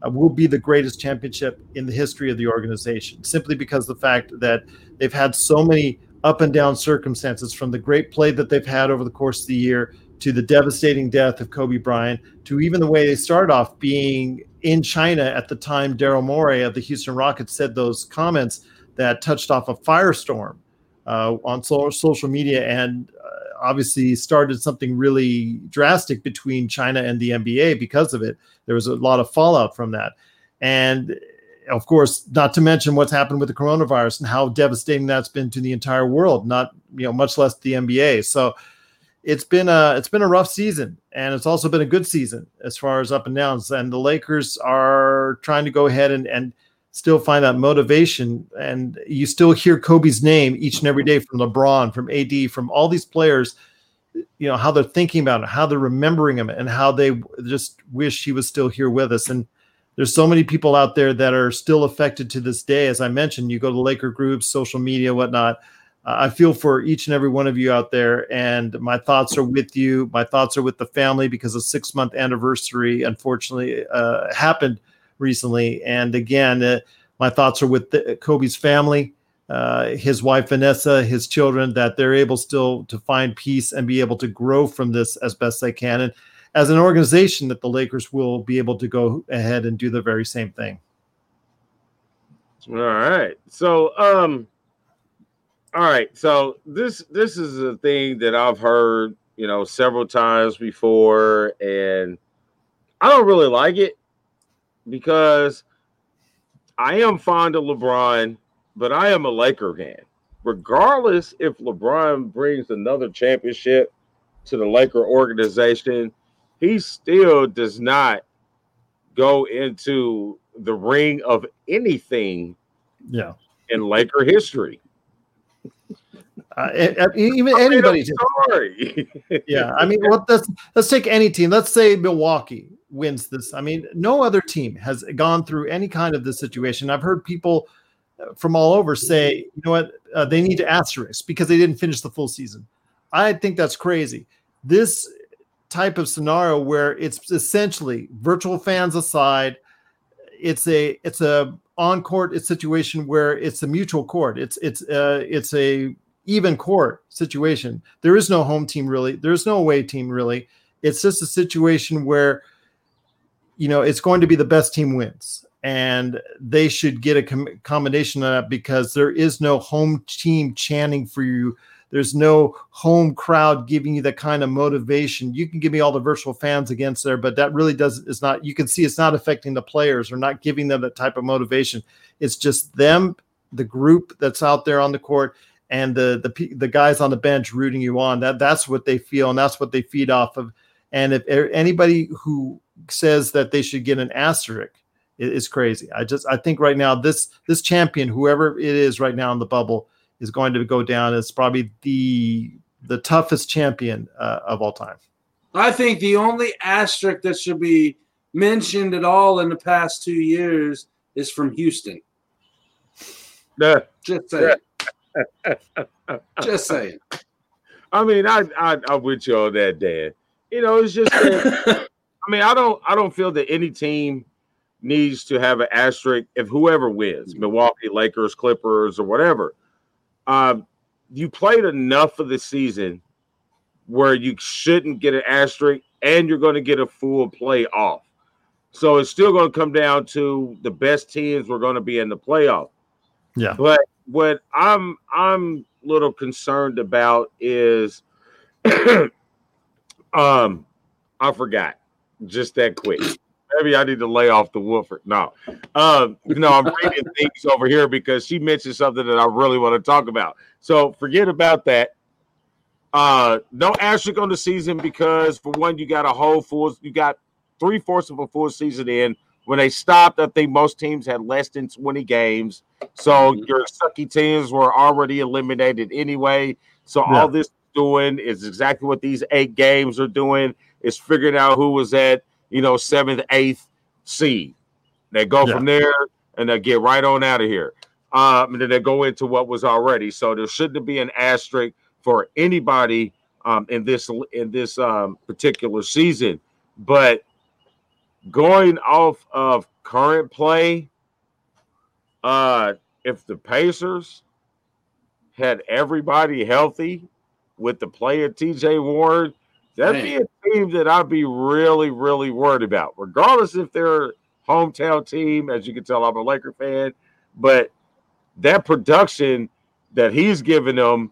Uh, will be the greatest championship in the history of the organization, simply because the fact that they've had so many up and down circumstances from the great play that they've had over the course of the year to the devastating death of Kobe Bryant to even the way they started off being in China at the time Daryl Morey of the Houston Rockets said those comments that touched off a firestorm uh, on so- social media and uh, obviously started something really drastic between China and the NBA because of it. There was a lot of fallout from that. And of course, not to mention what's happened with the coronavirus and how devastating that's been to the entire world, not you know much less the NBA. So it's been a it's been a rough season, and it's also been a good season as far as up and downs. And the Lakers are trying to go ahead and and still find that motivation. And you still hear Kobe's name each and every day from LeBron, from AD, from all these players. You know how they're thinking about it, how they're remembering him, and how they just wish he was still here with us. And there's so many people out there that are still affected to this day. As I mentioned, you go to Laker groups, social media, whatnot. I feel for each and every one of you out there, and my thoughts are with you. My thoughts are with the family because a six month anniversary, unfortunately, uh, happened recently. And again, uh, my thoughts are with the, Kobe's family, uh, his wife Vanessa, his children, that they're able still to find peace and be able to grow from this as best they can. And as an organization, that the Lakers will be able to go ahead and do the very same thing. All right. So, um, all right. So this this is a thing that I've heard, you know, several times before, and I don't really like it because I am fond of LeBron, but I am a Laker fan. Regardless if LeBron brings another championship to the Laker organization, he still does not go into the ring of anything yeah in Laker history. Uh, even I anybody. Sorry. [LAUGHS] yeah, I mean, well, let's let's take any team. Let's say Milwaukee wins this. I mean, no other team has gone through any kind of this situation. I've heard people uh, from all over say, you know what, uh, they need to asterisk because they didn't finish the full season. I think that's crazy. This type of scenario where it's essentially virtual fans aside, it's a it's a on court situation where it's a mutual court. It's it's uh, it's a even court situation. There is no home team really. There's no away team really. It's just a situation where you know it's going to be the best team wins and they should get a com- combination of that because there is no home team chanting for you there's no home crowd giving you the kind of motivation you can give me all the virtual fans against there but that really does is not you can see it's not affecting the players or not giving them that type of motivation it's just them the group that's out there on the court and the the the guys on the bench rooting you on. That that's what they feel and that's what they feed off of. And if anybody who says that they should get an asterisk is crazy. I just I think right now this this champion, whoever it is right now in the bubble, is going to go down as probably the the toughest champion uh, of all time. I think the only asterisk that should be mentioned at all in the past two years is from Houston. Yeah. Just saying. Just saying. [LAUGHS] I mean, I, I I'm with you on that, Dan. You know, it's just. That, [LAUGHS] I mean, I don't I don't feel that any team needs to have an asterisk if whoever wins, Milwaukee, Lakers, Clippers, or whatever. Um, you played enough of the season where you shouldn't get an asterisk, and you're going to get a full play off. So it's still going to come down to the best teams we're going to be in the playoff. Yeah. But what I'm I'm a little concerned about is [CLEARS THROAT] um I forgot just that quick. Maybe I need to lay off the Wolford. No. Um, no, I'm reading [LAUGHS] things over here because she mentioned something that I really want to talk about. So forget about that. Uh no asterisk on the season because for one, you got a whole full you got three fourths of a full season in when they stopped, I think most teams had less than 20 games. So mm-hmm. your sucky teams were already eliminated anyway. So yeah. all this doing is exactly what these eight games are doing is figuring out who was at, you know, seventh, eighth seed. They go yeah. from there and they get right on out of here. um, and then they go into what was already. So there shouldn't be an asterisk for anybody um, in this in this um, particular season. But going off of current play, uh, if the Pacers had everybody healthy with the play of TJ Warren, that'd be a team that I'd be really, really worried about, regardless if they're hometown team. As you can tell, I'm a Laker fan, but that production that he's giving them,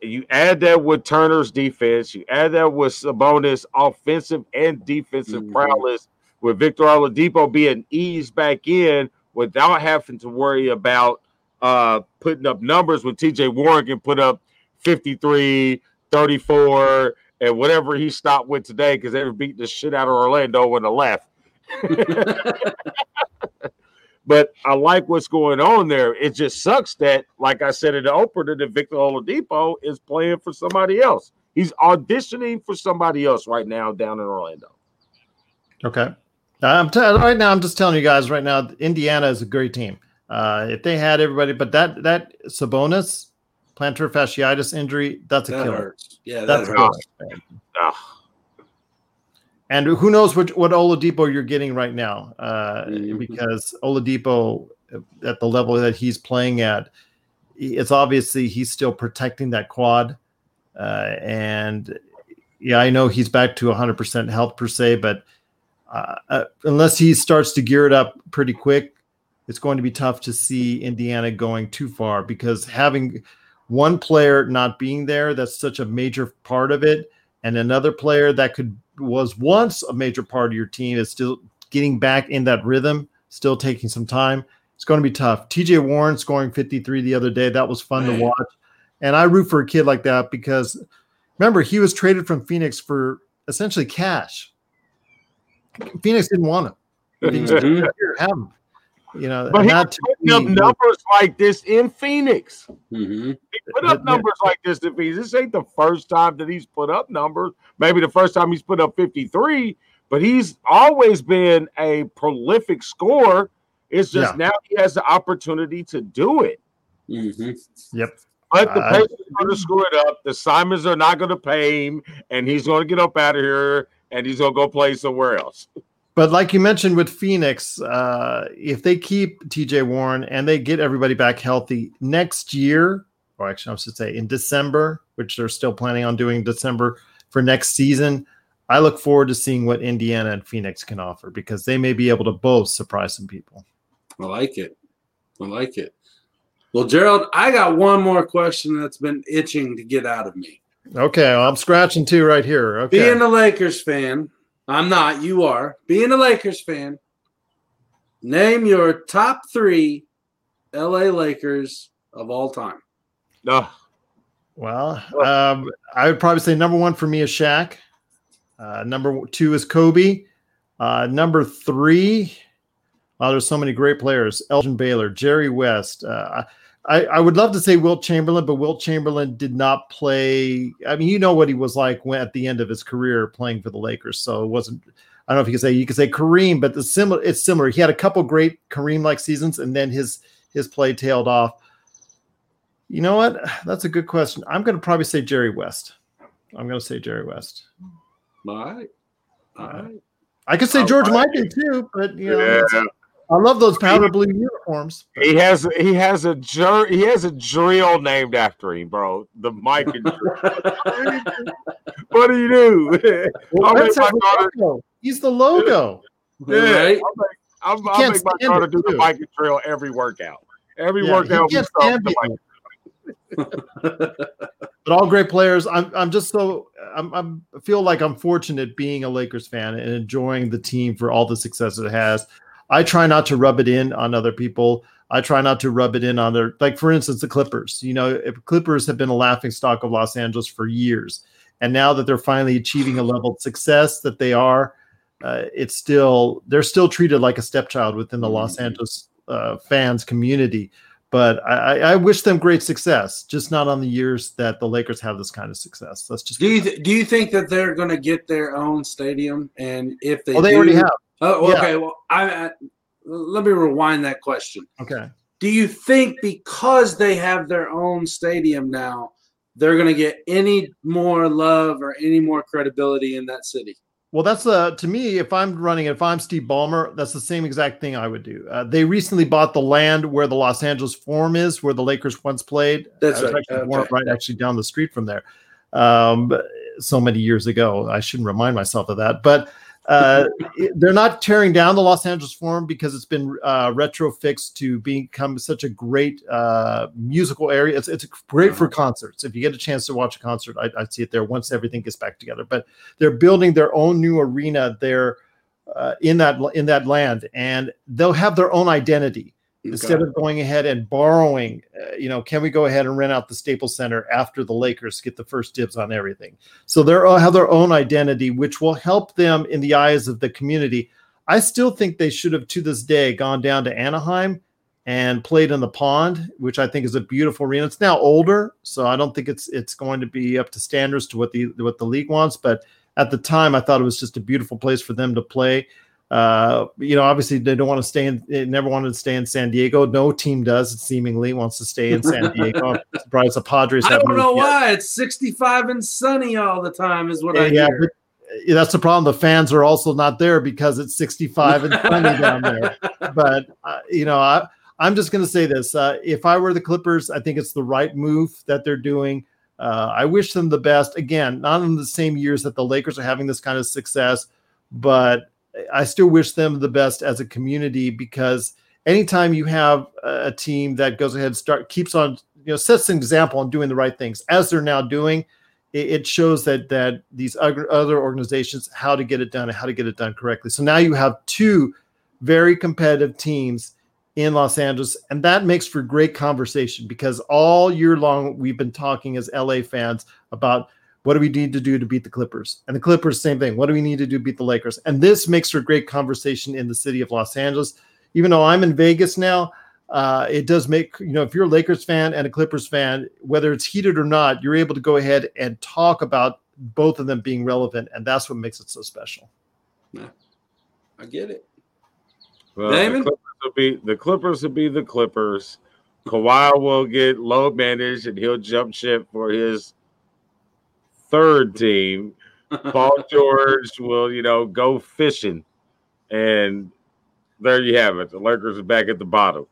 you add that with Turner's defense, you add that with Sabonis' offensive and defensive Mhm. prowess, with Victor Oladipo being eased back in without having to worry about uh, putting up numbers when TJ Warren can put up 53, 34, and whatever he stopped with today because they were beating the shit out of Orlando on the left. [LAUGHS] but I like what's going on there. It just sucks that, like I said in the opener, that Victor Oladipo is playing for somebody else. He's auditioning for somebody else right now down in Orlando. Okay. I'm t- right now. I'm just telling you guys right now. Indiana is a great team. Uh, if they had everybody, but that that Sabonis plantar fasciitis injury, that's a That killer. hurts. Yeah, that that's hurts. killer. Ah, And who knows what what Oladipo you're getting right now? Uh, Mhm. Because Oladipo, at the level that he's playing at, it's obviously he's still protecting that quad. Uh, and yeah, I know he's back to 100% health per se, but uh, uh, unless he starts to gear it up pretty quick, it's going to be tough to see Indiana going too far because having one player not being there, that's such a major part of it, and another player that could was once a major part of your team is still getting back in that rhythm, still taking some time. It's going to be tough. TJ Warren scoring 53 the other day. That was fun Man. to watch. And I root for a kid like that because remember, he was traded from Phoenix for essentially cash. Phoenix didn't want him. Phoenix said. "Here, have him. You know, but he that was to putting up numbers like this in Phoenix. Mhm. He put up numbers like this in Phoenix. This ain't the first time that he's put up numbers. Maybe the first time he's put up 53, but he's always been a prolific scorer. It's just Yeah. now he has the opportunity to do it. Mhm. Yep. But the I- Pacers are going to screw it up. The Simons are not going to pay him, and he's going to get up out of here, and he's going to go play somewhere else. But like you mentioned with Phoenix, uh, if they keep TJ Warren and they get everybody back healthy next year, or actually, I should say in December, which they're still planning on doing December for next season, I look forward to seeing what Indiana and Phoenix can offer because they may be able to both surprise some people. I like it. I like it. Well, Gerald, I got one more question that's been itching to get out of me. Okay, well, I'm scratching too right here. Okay. Being a Lakers fan, I'm not, you are. Being a Lakers fan, name your top three LA Lakers of all time. No, Well, um, I would probably say number one for me is Shaq. Uh, number two is Kobe. Uh, number three, oh, there's so many great players. Elgin Baylor, Jerry West. Uh, I, I would love to say Wilt Chamberlain, but Wilt Chamberlain did not play. I mean, you know what he was like when at the end of his career playing for the Lakers. So it wasn't. I don't know if you could say you could say Kareem, but the similar. It's similar. He had a couple great Kareem-like seasons, and then his his play tailed off. You know what? That's a good question. I'm going to probably say Jerry West. I'm going to say Jerry West. All right. All right. I could say George Mikan too, but you know, Yeah. It's- I love those powder blue uniforms. he has he has a jur- he has a drill named after him, bro. The Mikan drill. [LAUGHS] what do you do? Well, I'll make that's my how daughter, logo. He's the logo. yeah, Right? I'll make, I'll, I'll can't make my daughter it, do the too. Mikan drill every workout. Every Yeah, workout we can't start stand the. Mike. [LAUGHS] But all great players. I'm I'm just so I'm I'm I feel like I'm fortunate being a Lakers fan and enjoying the team for all the success it has. I try not to rub it in on other people. I try not to rub it in on their like for instance the Clippers. You know, if Clippers have been a laughing stock of Los Angeles for years. And now that they're finally achieving a level of success that they are, uh, it's still they're still treated like a stepchild within the Los Angeles uh, fans community. But I, I wish them great success, just not on the years that the Lakers have this kind of success. Let's just Do you th- do you think that they're going to get their own stadium? And if they, well, they do- already have. Oh, Yeah. okay. Well, I, I let me rewind that question. Okay. Do you think because they have their own stadium now, they're going to get any more love or any more credibility in that city? Well, that's uh, to me. If I'm running, if I'm Steve Ballmer, that's the same exact thing I would do. Uh, they recently bought the land where the Los Angeles Forum is, where the Lakers once played. That's right. Actually, Okay. right, actually down the street from there. Um, so many years ago, I shouldn't remind myself of that. But uh, they're not tearing down the Los Angeles Forum because it's been uh, retrofixed to become such a great uh, musical area. It's, it's great for concerts. If you get a chance to watch a concert, I, I'd see it there once everything gets back together. But they're building their own new arena there uh, in that in that land, and they'll have their own identity instead of going ahead and borrowing. Uh, you know, can we go ahead and rent out the Staples Center after the Lakers get the first dibs on everything? So they'll have their own identity, which will help them in the eyes of the community. I still think they should have, to this day, gone down to Anaheim and played in the pond, which I think is a beautiful arena. It's now older, so I don't think it's it's going to be up to standards to what the what the league wants. But at the time, I thought it was just a beautiful place for them to play. Uh, you know, obviously they don't want to stay in. They never wanted to stay in San Diego. No team does. Seemingly wants to stay in San Diego. [LAUGHS] I'm surprised the Padres. I don't know yet. why. It's 65 and sunny all the time, is what I yeah, hear. but uh, that's the problem. The fans are also not there because it's 65 and sunny down there. [LAUGHS] But uh, you know, I, I'm just going to say this: uh, if I were the Clippers, I think it's the right move that they're doing. Uh, I wish them the best. Again, not in the same years that the Lakers are having this kind of success, but I still wish them the best as a community because anytime you have a team that goes ahead and start keeps on you know sets an example on doing the right things as they're now doing it, it shows that that these other other organizations how to get it done and how to get it done correctly. So now you have two very competitive teams in Los Angeles and that makes for great conversation because all year long we've been talking as LA fans about what do we need to do to beat the Clippers? And the Clippers, same thing. What do we need to do to beat the Lakers? And this makes for great conversation in the city of Los Angeles. Even though I'm in Vegas now, uh, it does make, you know, if you're a Lakers fan and a Clippers fan, whether it's heated or not, you're able to go ahead and talk about both of them being relevant. And that's what makes it so special. I get it. Well, Damon? The Clippers, will be, the Clippers will be the Clippers. Kawhi will get load managed and he'll jump ship for his third team. [LAUGHS] Paul George will, you know, go fishing. And there you have it. The Lakers are back at the bottom.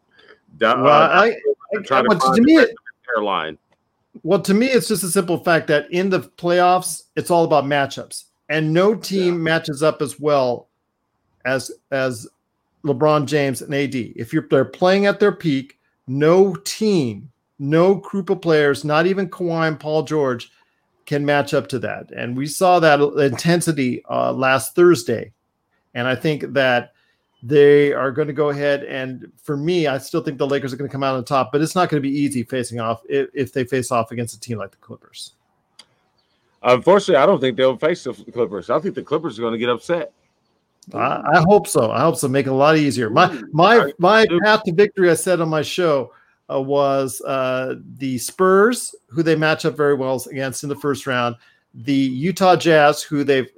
Da- Well, uh, I, they're well, to to me, rest it, of. Well, to me, it's just a simple fact that in the playoffs, it's all about matchups, and no team matches up as well as as LeBron James and AD. If you're they're playing at their peak, no team, no group of players, not even Kawhi and Paul George, can match up to that. And we saw that intensity uh, last Thursday, and I think that they are going to go ahead and for me i still think the lakers are going to come out on top but it's not going to be easy facing off if, if they face off against a team like the clippers. Unfortunately, I don't think they'll face the Clippers. I think the Clippers are going to get upset. I, I hope so. I hope so. Make it a lot easier. My my my path to victory i said on my show uh, was uh, the spurs who they match up very well against in the first round the utah jazz who they've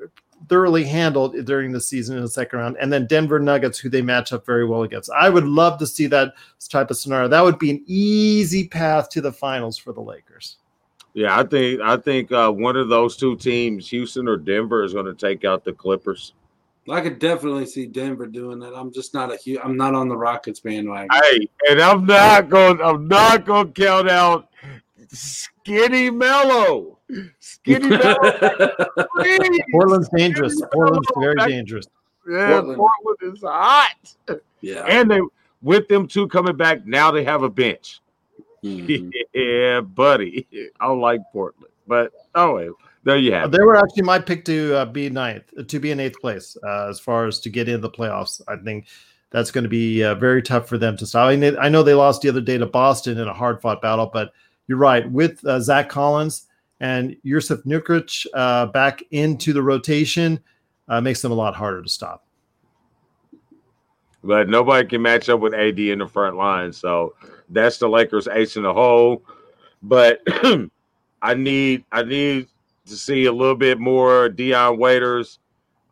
thoroughly handled during the season in the second round, and then Denver Nuggets, who they match up very well against. I would love to see that type of scenario. That would be an easy path to the finals for the Lakers. Yeah, I think I think uh, one of those two teams, Houston or Denver, is going to take out the Clippers. I could definitely see Denver doing that. I'm just not a huge. I'm not on the Rockets bandwagon. Hey, and I'm not going. I'm not going to count out Skinny Melo. Skinny Melo. [LAUGHS] Portland's dangerous. Portland's very dangerous. Yeah, Portland. Portland is hot. yeah. And they with them two coming back, now they have a bench. Mhm. [LAUGHS] yeah, buddy. I like Portland. But oh well, there you Uh, have it. They were actually my pick to uh, be ninth, to be in eighth place uh, as far as to get into the playoffs. I think that's going to be uh, very tough for them to stop. I, mean, I know they lost the other day to Boston in a hard fought battle, but you're right. With uh, Zach Collins and Jusuf Nurkic uh, back into the rotation, uh, makes them a lot harder to stop. But nobody can match up with AD in the front line. So that's the Lakers ace in the hole. But [CLEARS THROAT] I need I need to see a little bit more Dion Waiters.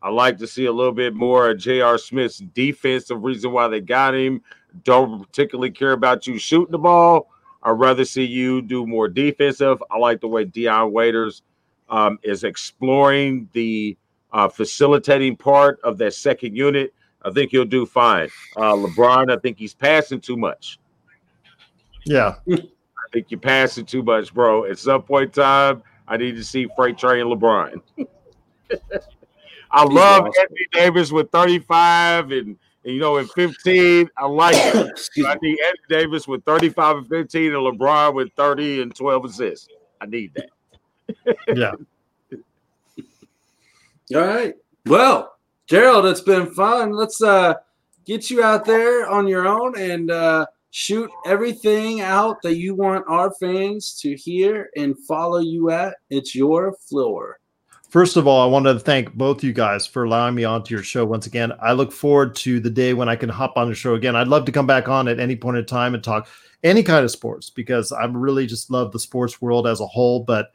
I like to see a little bit more of J.R. Smith's defensive reason why they got him. Don't particularly care about you shooting the ball. I'd rather see you do more defensive. I like the way Dion Waiters um, is exploring the uh, facilitating part of that second unit. I think he'll do fine. Uh, LeBron, I think he's passing too much. Yeah. [LAUGHS] I think you're passing too much, bro. At some point in time, I need to see Freight Train LeBron. [LAUGHS] I love awesome. Anthony Davis with 35 and, and, you know in 15. I like it. [COUGHS] I me. need Anthony Davis with 35 and 15 and LeBron with 30 and 12 assists. I need that. Yeah. [LAUGHS] All right. Well, Gerald, it's been fun. Let's uh get you out there on your own and uh shoot everything out that you want our fans to hear and follow you at. It's your floor. First of all, I want to thank both you guys for allowing me onto your show once again. I look forward to the day when I can hop on the show again. I'd love to come back on at any point in time and talk any kind of sports because I really just love the sports world as a whole. But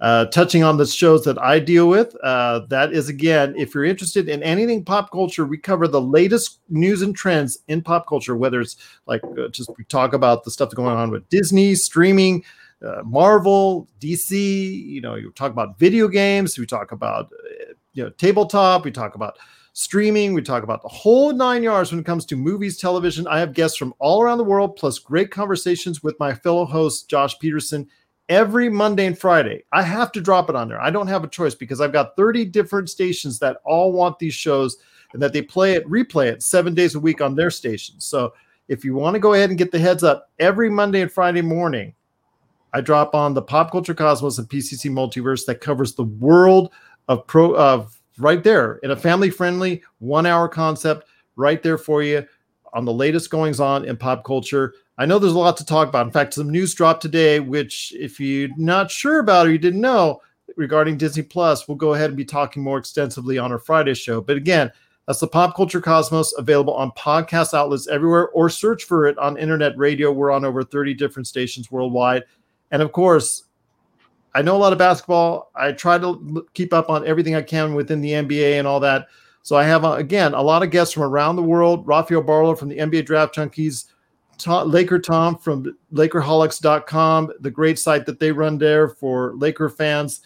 uh, touching on the shows that I deal with, uh, that is again, if you're interested in anything pop culture, we cover the latest news and trends in pop culture, whether it's like uh, just we talk about the stuff going on with Disney, streaming, uh, Marvel, DC. You know, you talk about video games. We talk about uh, you know tabletop. We talk about streaming. We talk about the whole nine yards when it comes to movies, television. I have guests from all around the world, plus great conversations with my fellow host Josh Peterson every Monday and Friday. I have to drop it on there. I don't have a choice because I've got 30 different stations that all want these shows and that they play it, replay it seven days a week on their stations. So if you want to go ahead and get the heads up every Monday and Friday morning, I drop on the Pop Culture Cosmos and PCC Multiverse that covers the world of pro of right there in a family friendly one hour concept right there for you on the latest goings on in pop culture. I know there's a lot to talk about. In fact, some news dropped today, which if you're not sure about or you didn't know regarding Disney Plus, we'll go ahead and be talking more extensively on our Friday show. But again, that's the Pop Culture Cosmos available on podcast outlets everywhere or search for it on internet radio. We're on over 30 different stations worldwide. And of course, I know a lot of basketball. I try to keep up on everything I can within the NBA and all that. So I have, uh, again, a lot of guests from around the world. Rafael Barlow from the NBA Draft Junkies, Tom, Laker Tom from LakerHolics.com, the great site that they run there for Laker fans.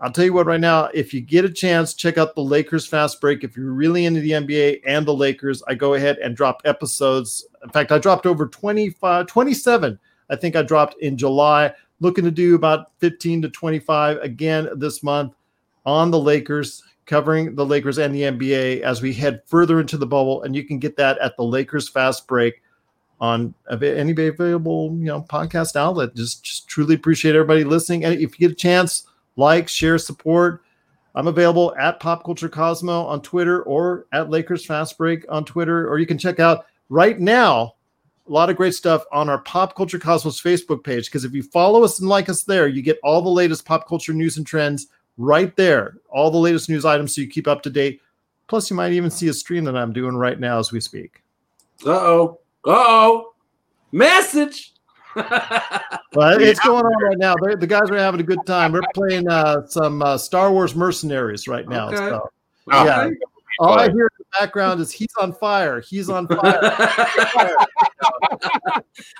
I'll tell you what, right now, if you get a chance, check out the Lakers Fast Break. If you're really into the NBA and the Lakers, I go ahead and drop episodes. In fact, I dropped over 25, 27, I think I dropped in July. Looking to do about 15 to 25 again this month on the Lakers, covering the Lakers and the NBA as we head further into the bubble. And you can get that at the Lakers Fast Break on any available you know podcast outlet. Just, just truly appreciate everybody listening. And if you get a chance, like, share, support. I'm available at Pop Culture Cosmo on Twitter or at Lakers Fast Break on Twitter, or you can check out right now a lot of great stuff on our Pop Culture Cosmos Facebook page. Because if you follow us and like us there, you get all the latest pop culture news and trends right there, all the latest news items so you keep up to date. Plus, you might even see a stream that I'm doing right now as we speak. Uh oh. Uh oh. Message. [LAUGHS] But it's going on right now. They're, the guys are having a good time. We're playing uh, some uh, Star Wars Mercenaries right now. Okay. So, Oh, yeah. All I hear in the background is he's on fire. He's on fire. [LAUGHS]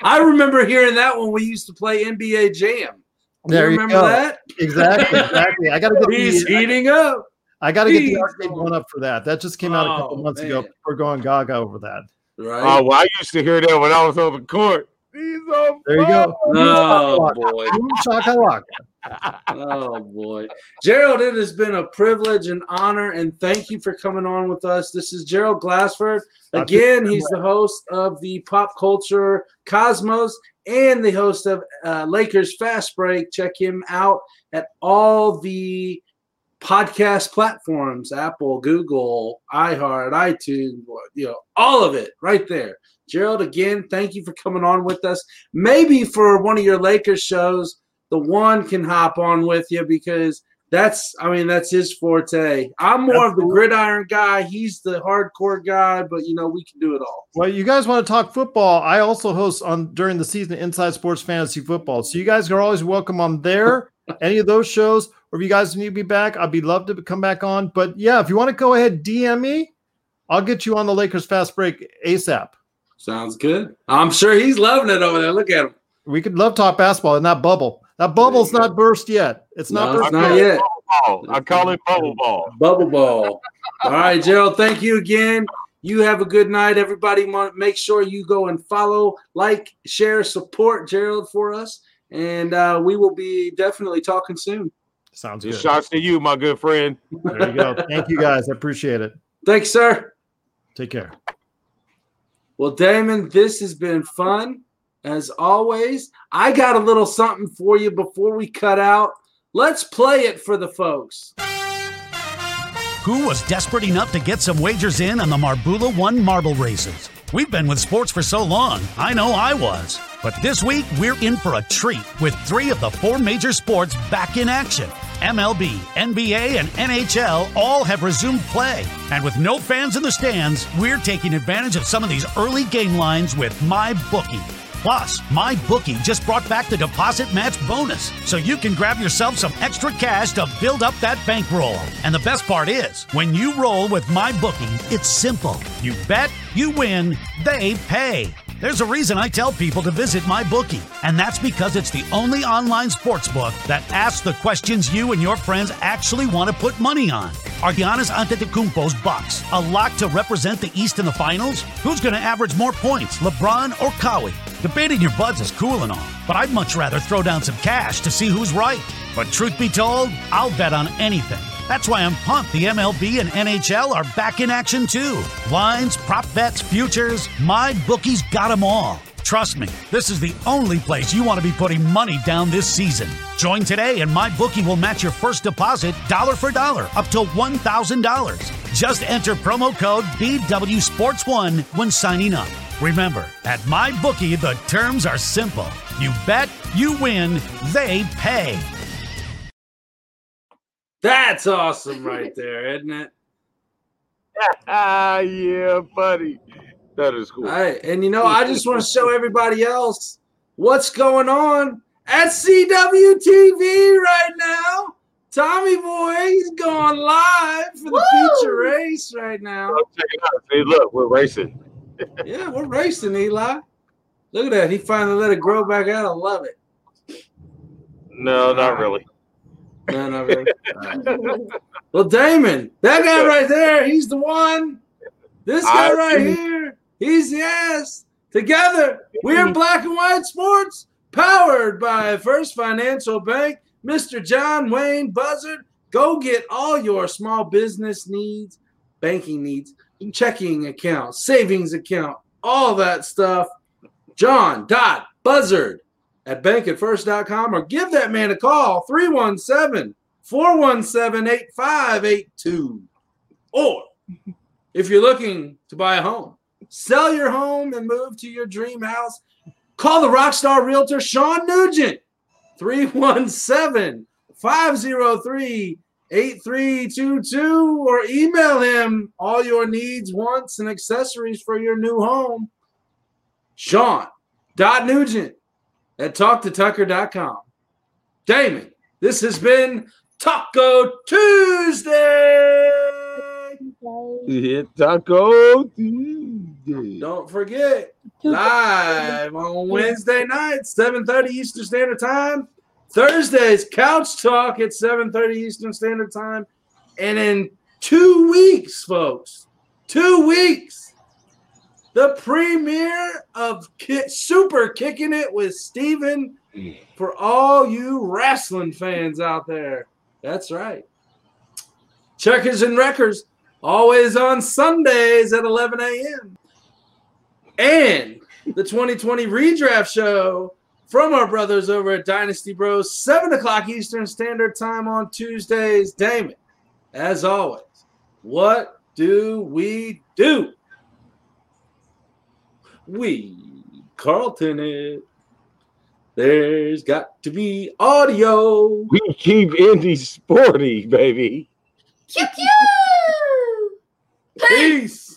I remember hearing that when we used to play NBA Jam. Do There you you remember go. that? Exactly, exactly. I got to [LAUGHS] get He's the, heating up. I got to get the arcade one up for that. That just came out a couple Oh, months ago. We're going gaga over that. Right. Oh, well, I used to hear that when I was on the court. He's on There you go. Oh boy. Boom shakalaka. [LAUGHS] Oh boy. Gerald, it has been a privilege and honor, and thank you for coming on with us. This is Gerald Glassford. Again, he's the host of the Pop Culture Cosmos and the host of uh, Lakers Fast Break. Check him out at all the podcast platforms Apple, Google, iHeart, iTunes, you know, all of it right there. Gerald, again, thank you for coming on with us. Maybe for one of your Lakers shows, the one can hop on with you because that's, I mean, that's his forte. I'm more of the gridiron guy. He's the hardcore guy, but you know, we can do it all. Well, you guys want to talk football? I also host on during the season Inside Sports Fantasy Football. So you guys are always welcome on there. Any of those shows, or if you guys need me back, I'd be love to come back on. But yeah, if you want to go ahead, DM me. I'll get you on the Lakers fast break ASAP. Sounds good. I'm sure he's loving it over there. Look at him. We could love talk basketball in that bubble. That bubble's not burst yet. It's not No, burst it's not yet. Ball. I call it bubble ball. Bubble ball. All right, Gerald. Thank you again. You have a good night, everybody. Make sure you go and follow, like, share, support Gerald for us, and uh, we will be definitely talking soon. Sounds good. shots to you, my good friend. There you go. Thank you guys. I appreciate it. Thanks, sir. Take care. Well, Damon, this has been fun as always. I got a little something for you before we cut out. Let's play it for the folks. Who was desperate enough to get some wagers in on the Marbula One marble races? We've been with sports for so long, I know I was. But this week, we're in for a treat with three of the four major sports back in action. MLB, NBA, and NHL all have resumed play. And with no fans in the stands, we're taking advantage of some of these early game lines with my bookie. Plus, MyBookie just brought back the deposit match bonus, so you can grab yourself some extra cash to build up that bankroll. And the best part is, when you roll with MyBookie, it's simple. You bet, you win, they pay. There's a reason I tell people to visit MyBookie, and that's because it's the only online sports book that asks the questions you and your friends actually want to put money on. Are Giannis Antetokounmpo's Bucks a lock to represent the East in the finals? Who's going to average more points, LeBron or Kawhi? Debating your buds is cool and all, but I'd much rather throw down some cash to see who's right. But truth be told, I'll bet on anything. That's why I'm pumped the MLB and NHL are back in action too. Lines, prop bets, futures, my bookies got them all. Trust me, this is the only place you want to be putting money down this season. Join today and MyBookie will match your first deposit dollar for dollar up to $1,000. Just enter promo code BW Sports 1 when signing up. Remember, at my bookie the terms are simple. You bet, you win, they pay. That's awesome right [LAUGHS] there, isn't it? Ah, yeah, buddy. That is cool. All right. And you know, I just want to show [LAUGHS] everybody else what's going on at CWTV right now. Tommy Boy, he's going live for the feature race right now. Check it out. See, look, we're racing. [LAUGHS] Yeah, we're racing, Eli. Look at that. He finally let it grow back out. I love it. No, not really. No, not really. [LAUGHS] well, Damon, that guy right there, he's the one. This guy I right see. here, he's yes. Together, we're hmm. Black and White Sports, powered by First Financial Bank. Mr. John Wayne Buzzard, go get all your small business needs, banking needs, checking account, savings account, all that stuff. John dot Buzzard at bankatfirst.com or give that man a call 317 417 8582. Or if you're looking to buy a home, sell your home and move to your dream house, call the Rockstar Realtor Sean Nugent 317 503 8322 or email him all your needs, wants, and accessories for your new home. Sean Nugent at talktotucker.com. Damon, this has been Taco Tuesday. Yeah, Taco Tuesday. Don't forget, live on Wednesday night, 7:30 Eastern Standard Time. Thursdays, Couch Talk at 7:30 Eastern Standard Time. And in two weeks, folks, two weeks, the premiere of Ki- Super Kicking It with Steven for all you wrestling fans out there. That's right. Checkers and Wreckers, always on Sundays at 11 a.m. And the 2020 redraft show from our brothers over at Dynasty Bros, 7 o'clock Eastern Standard Time on Tuesdays. Damon, as always, what do we do? We Carlton it. There's got to be audio. We keep Indy sporty, baby. Peace.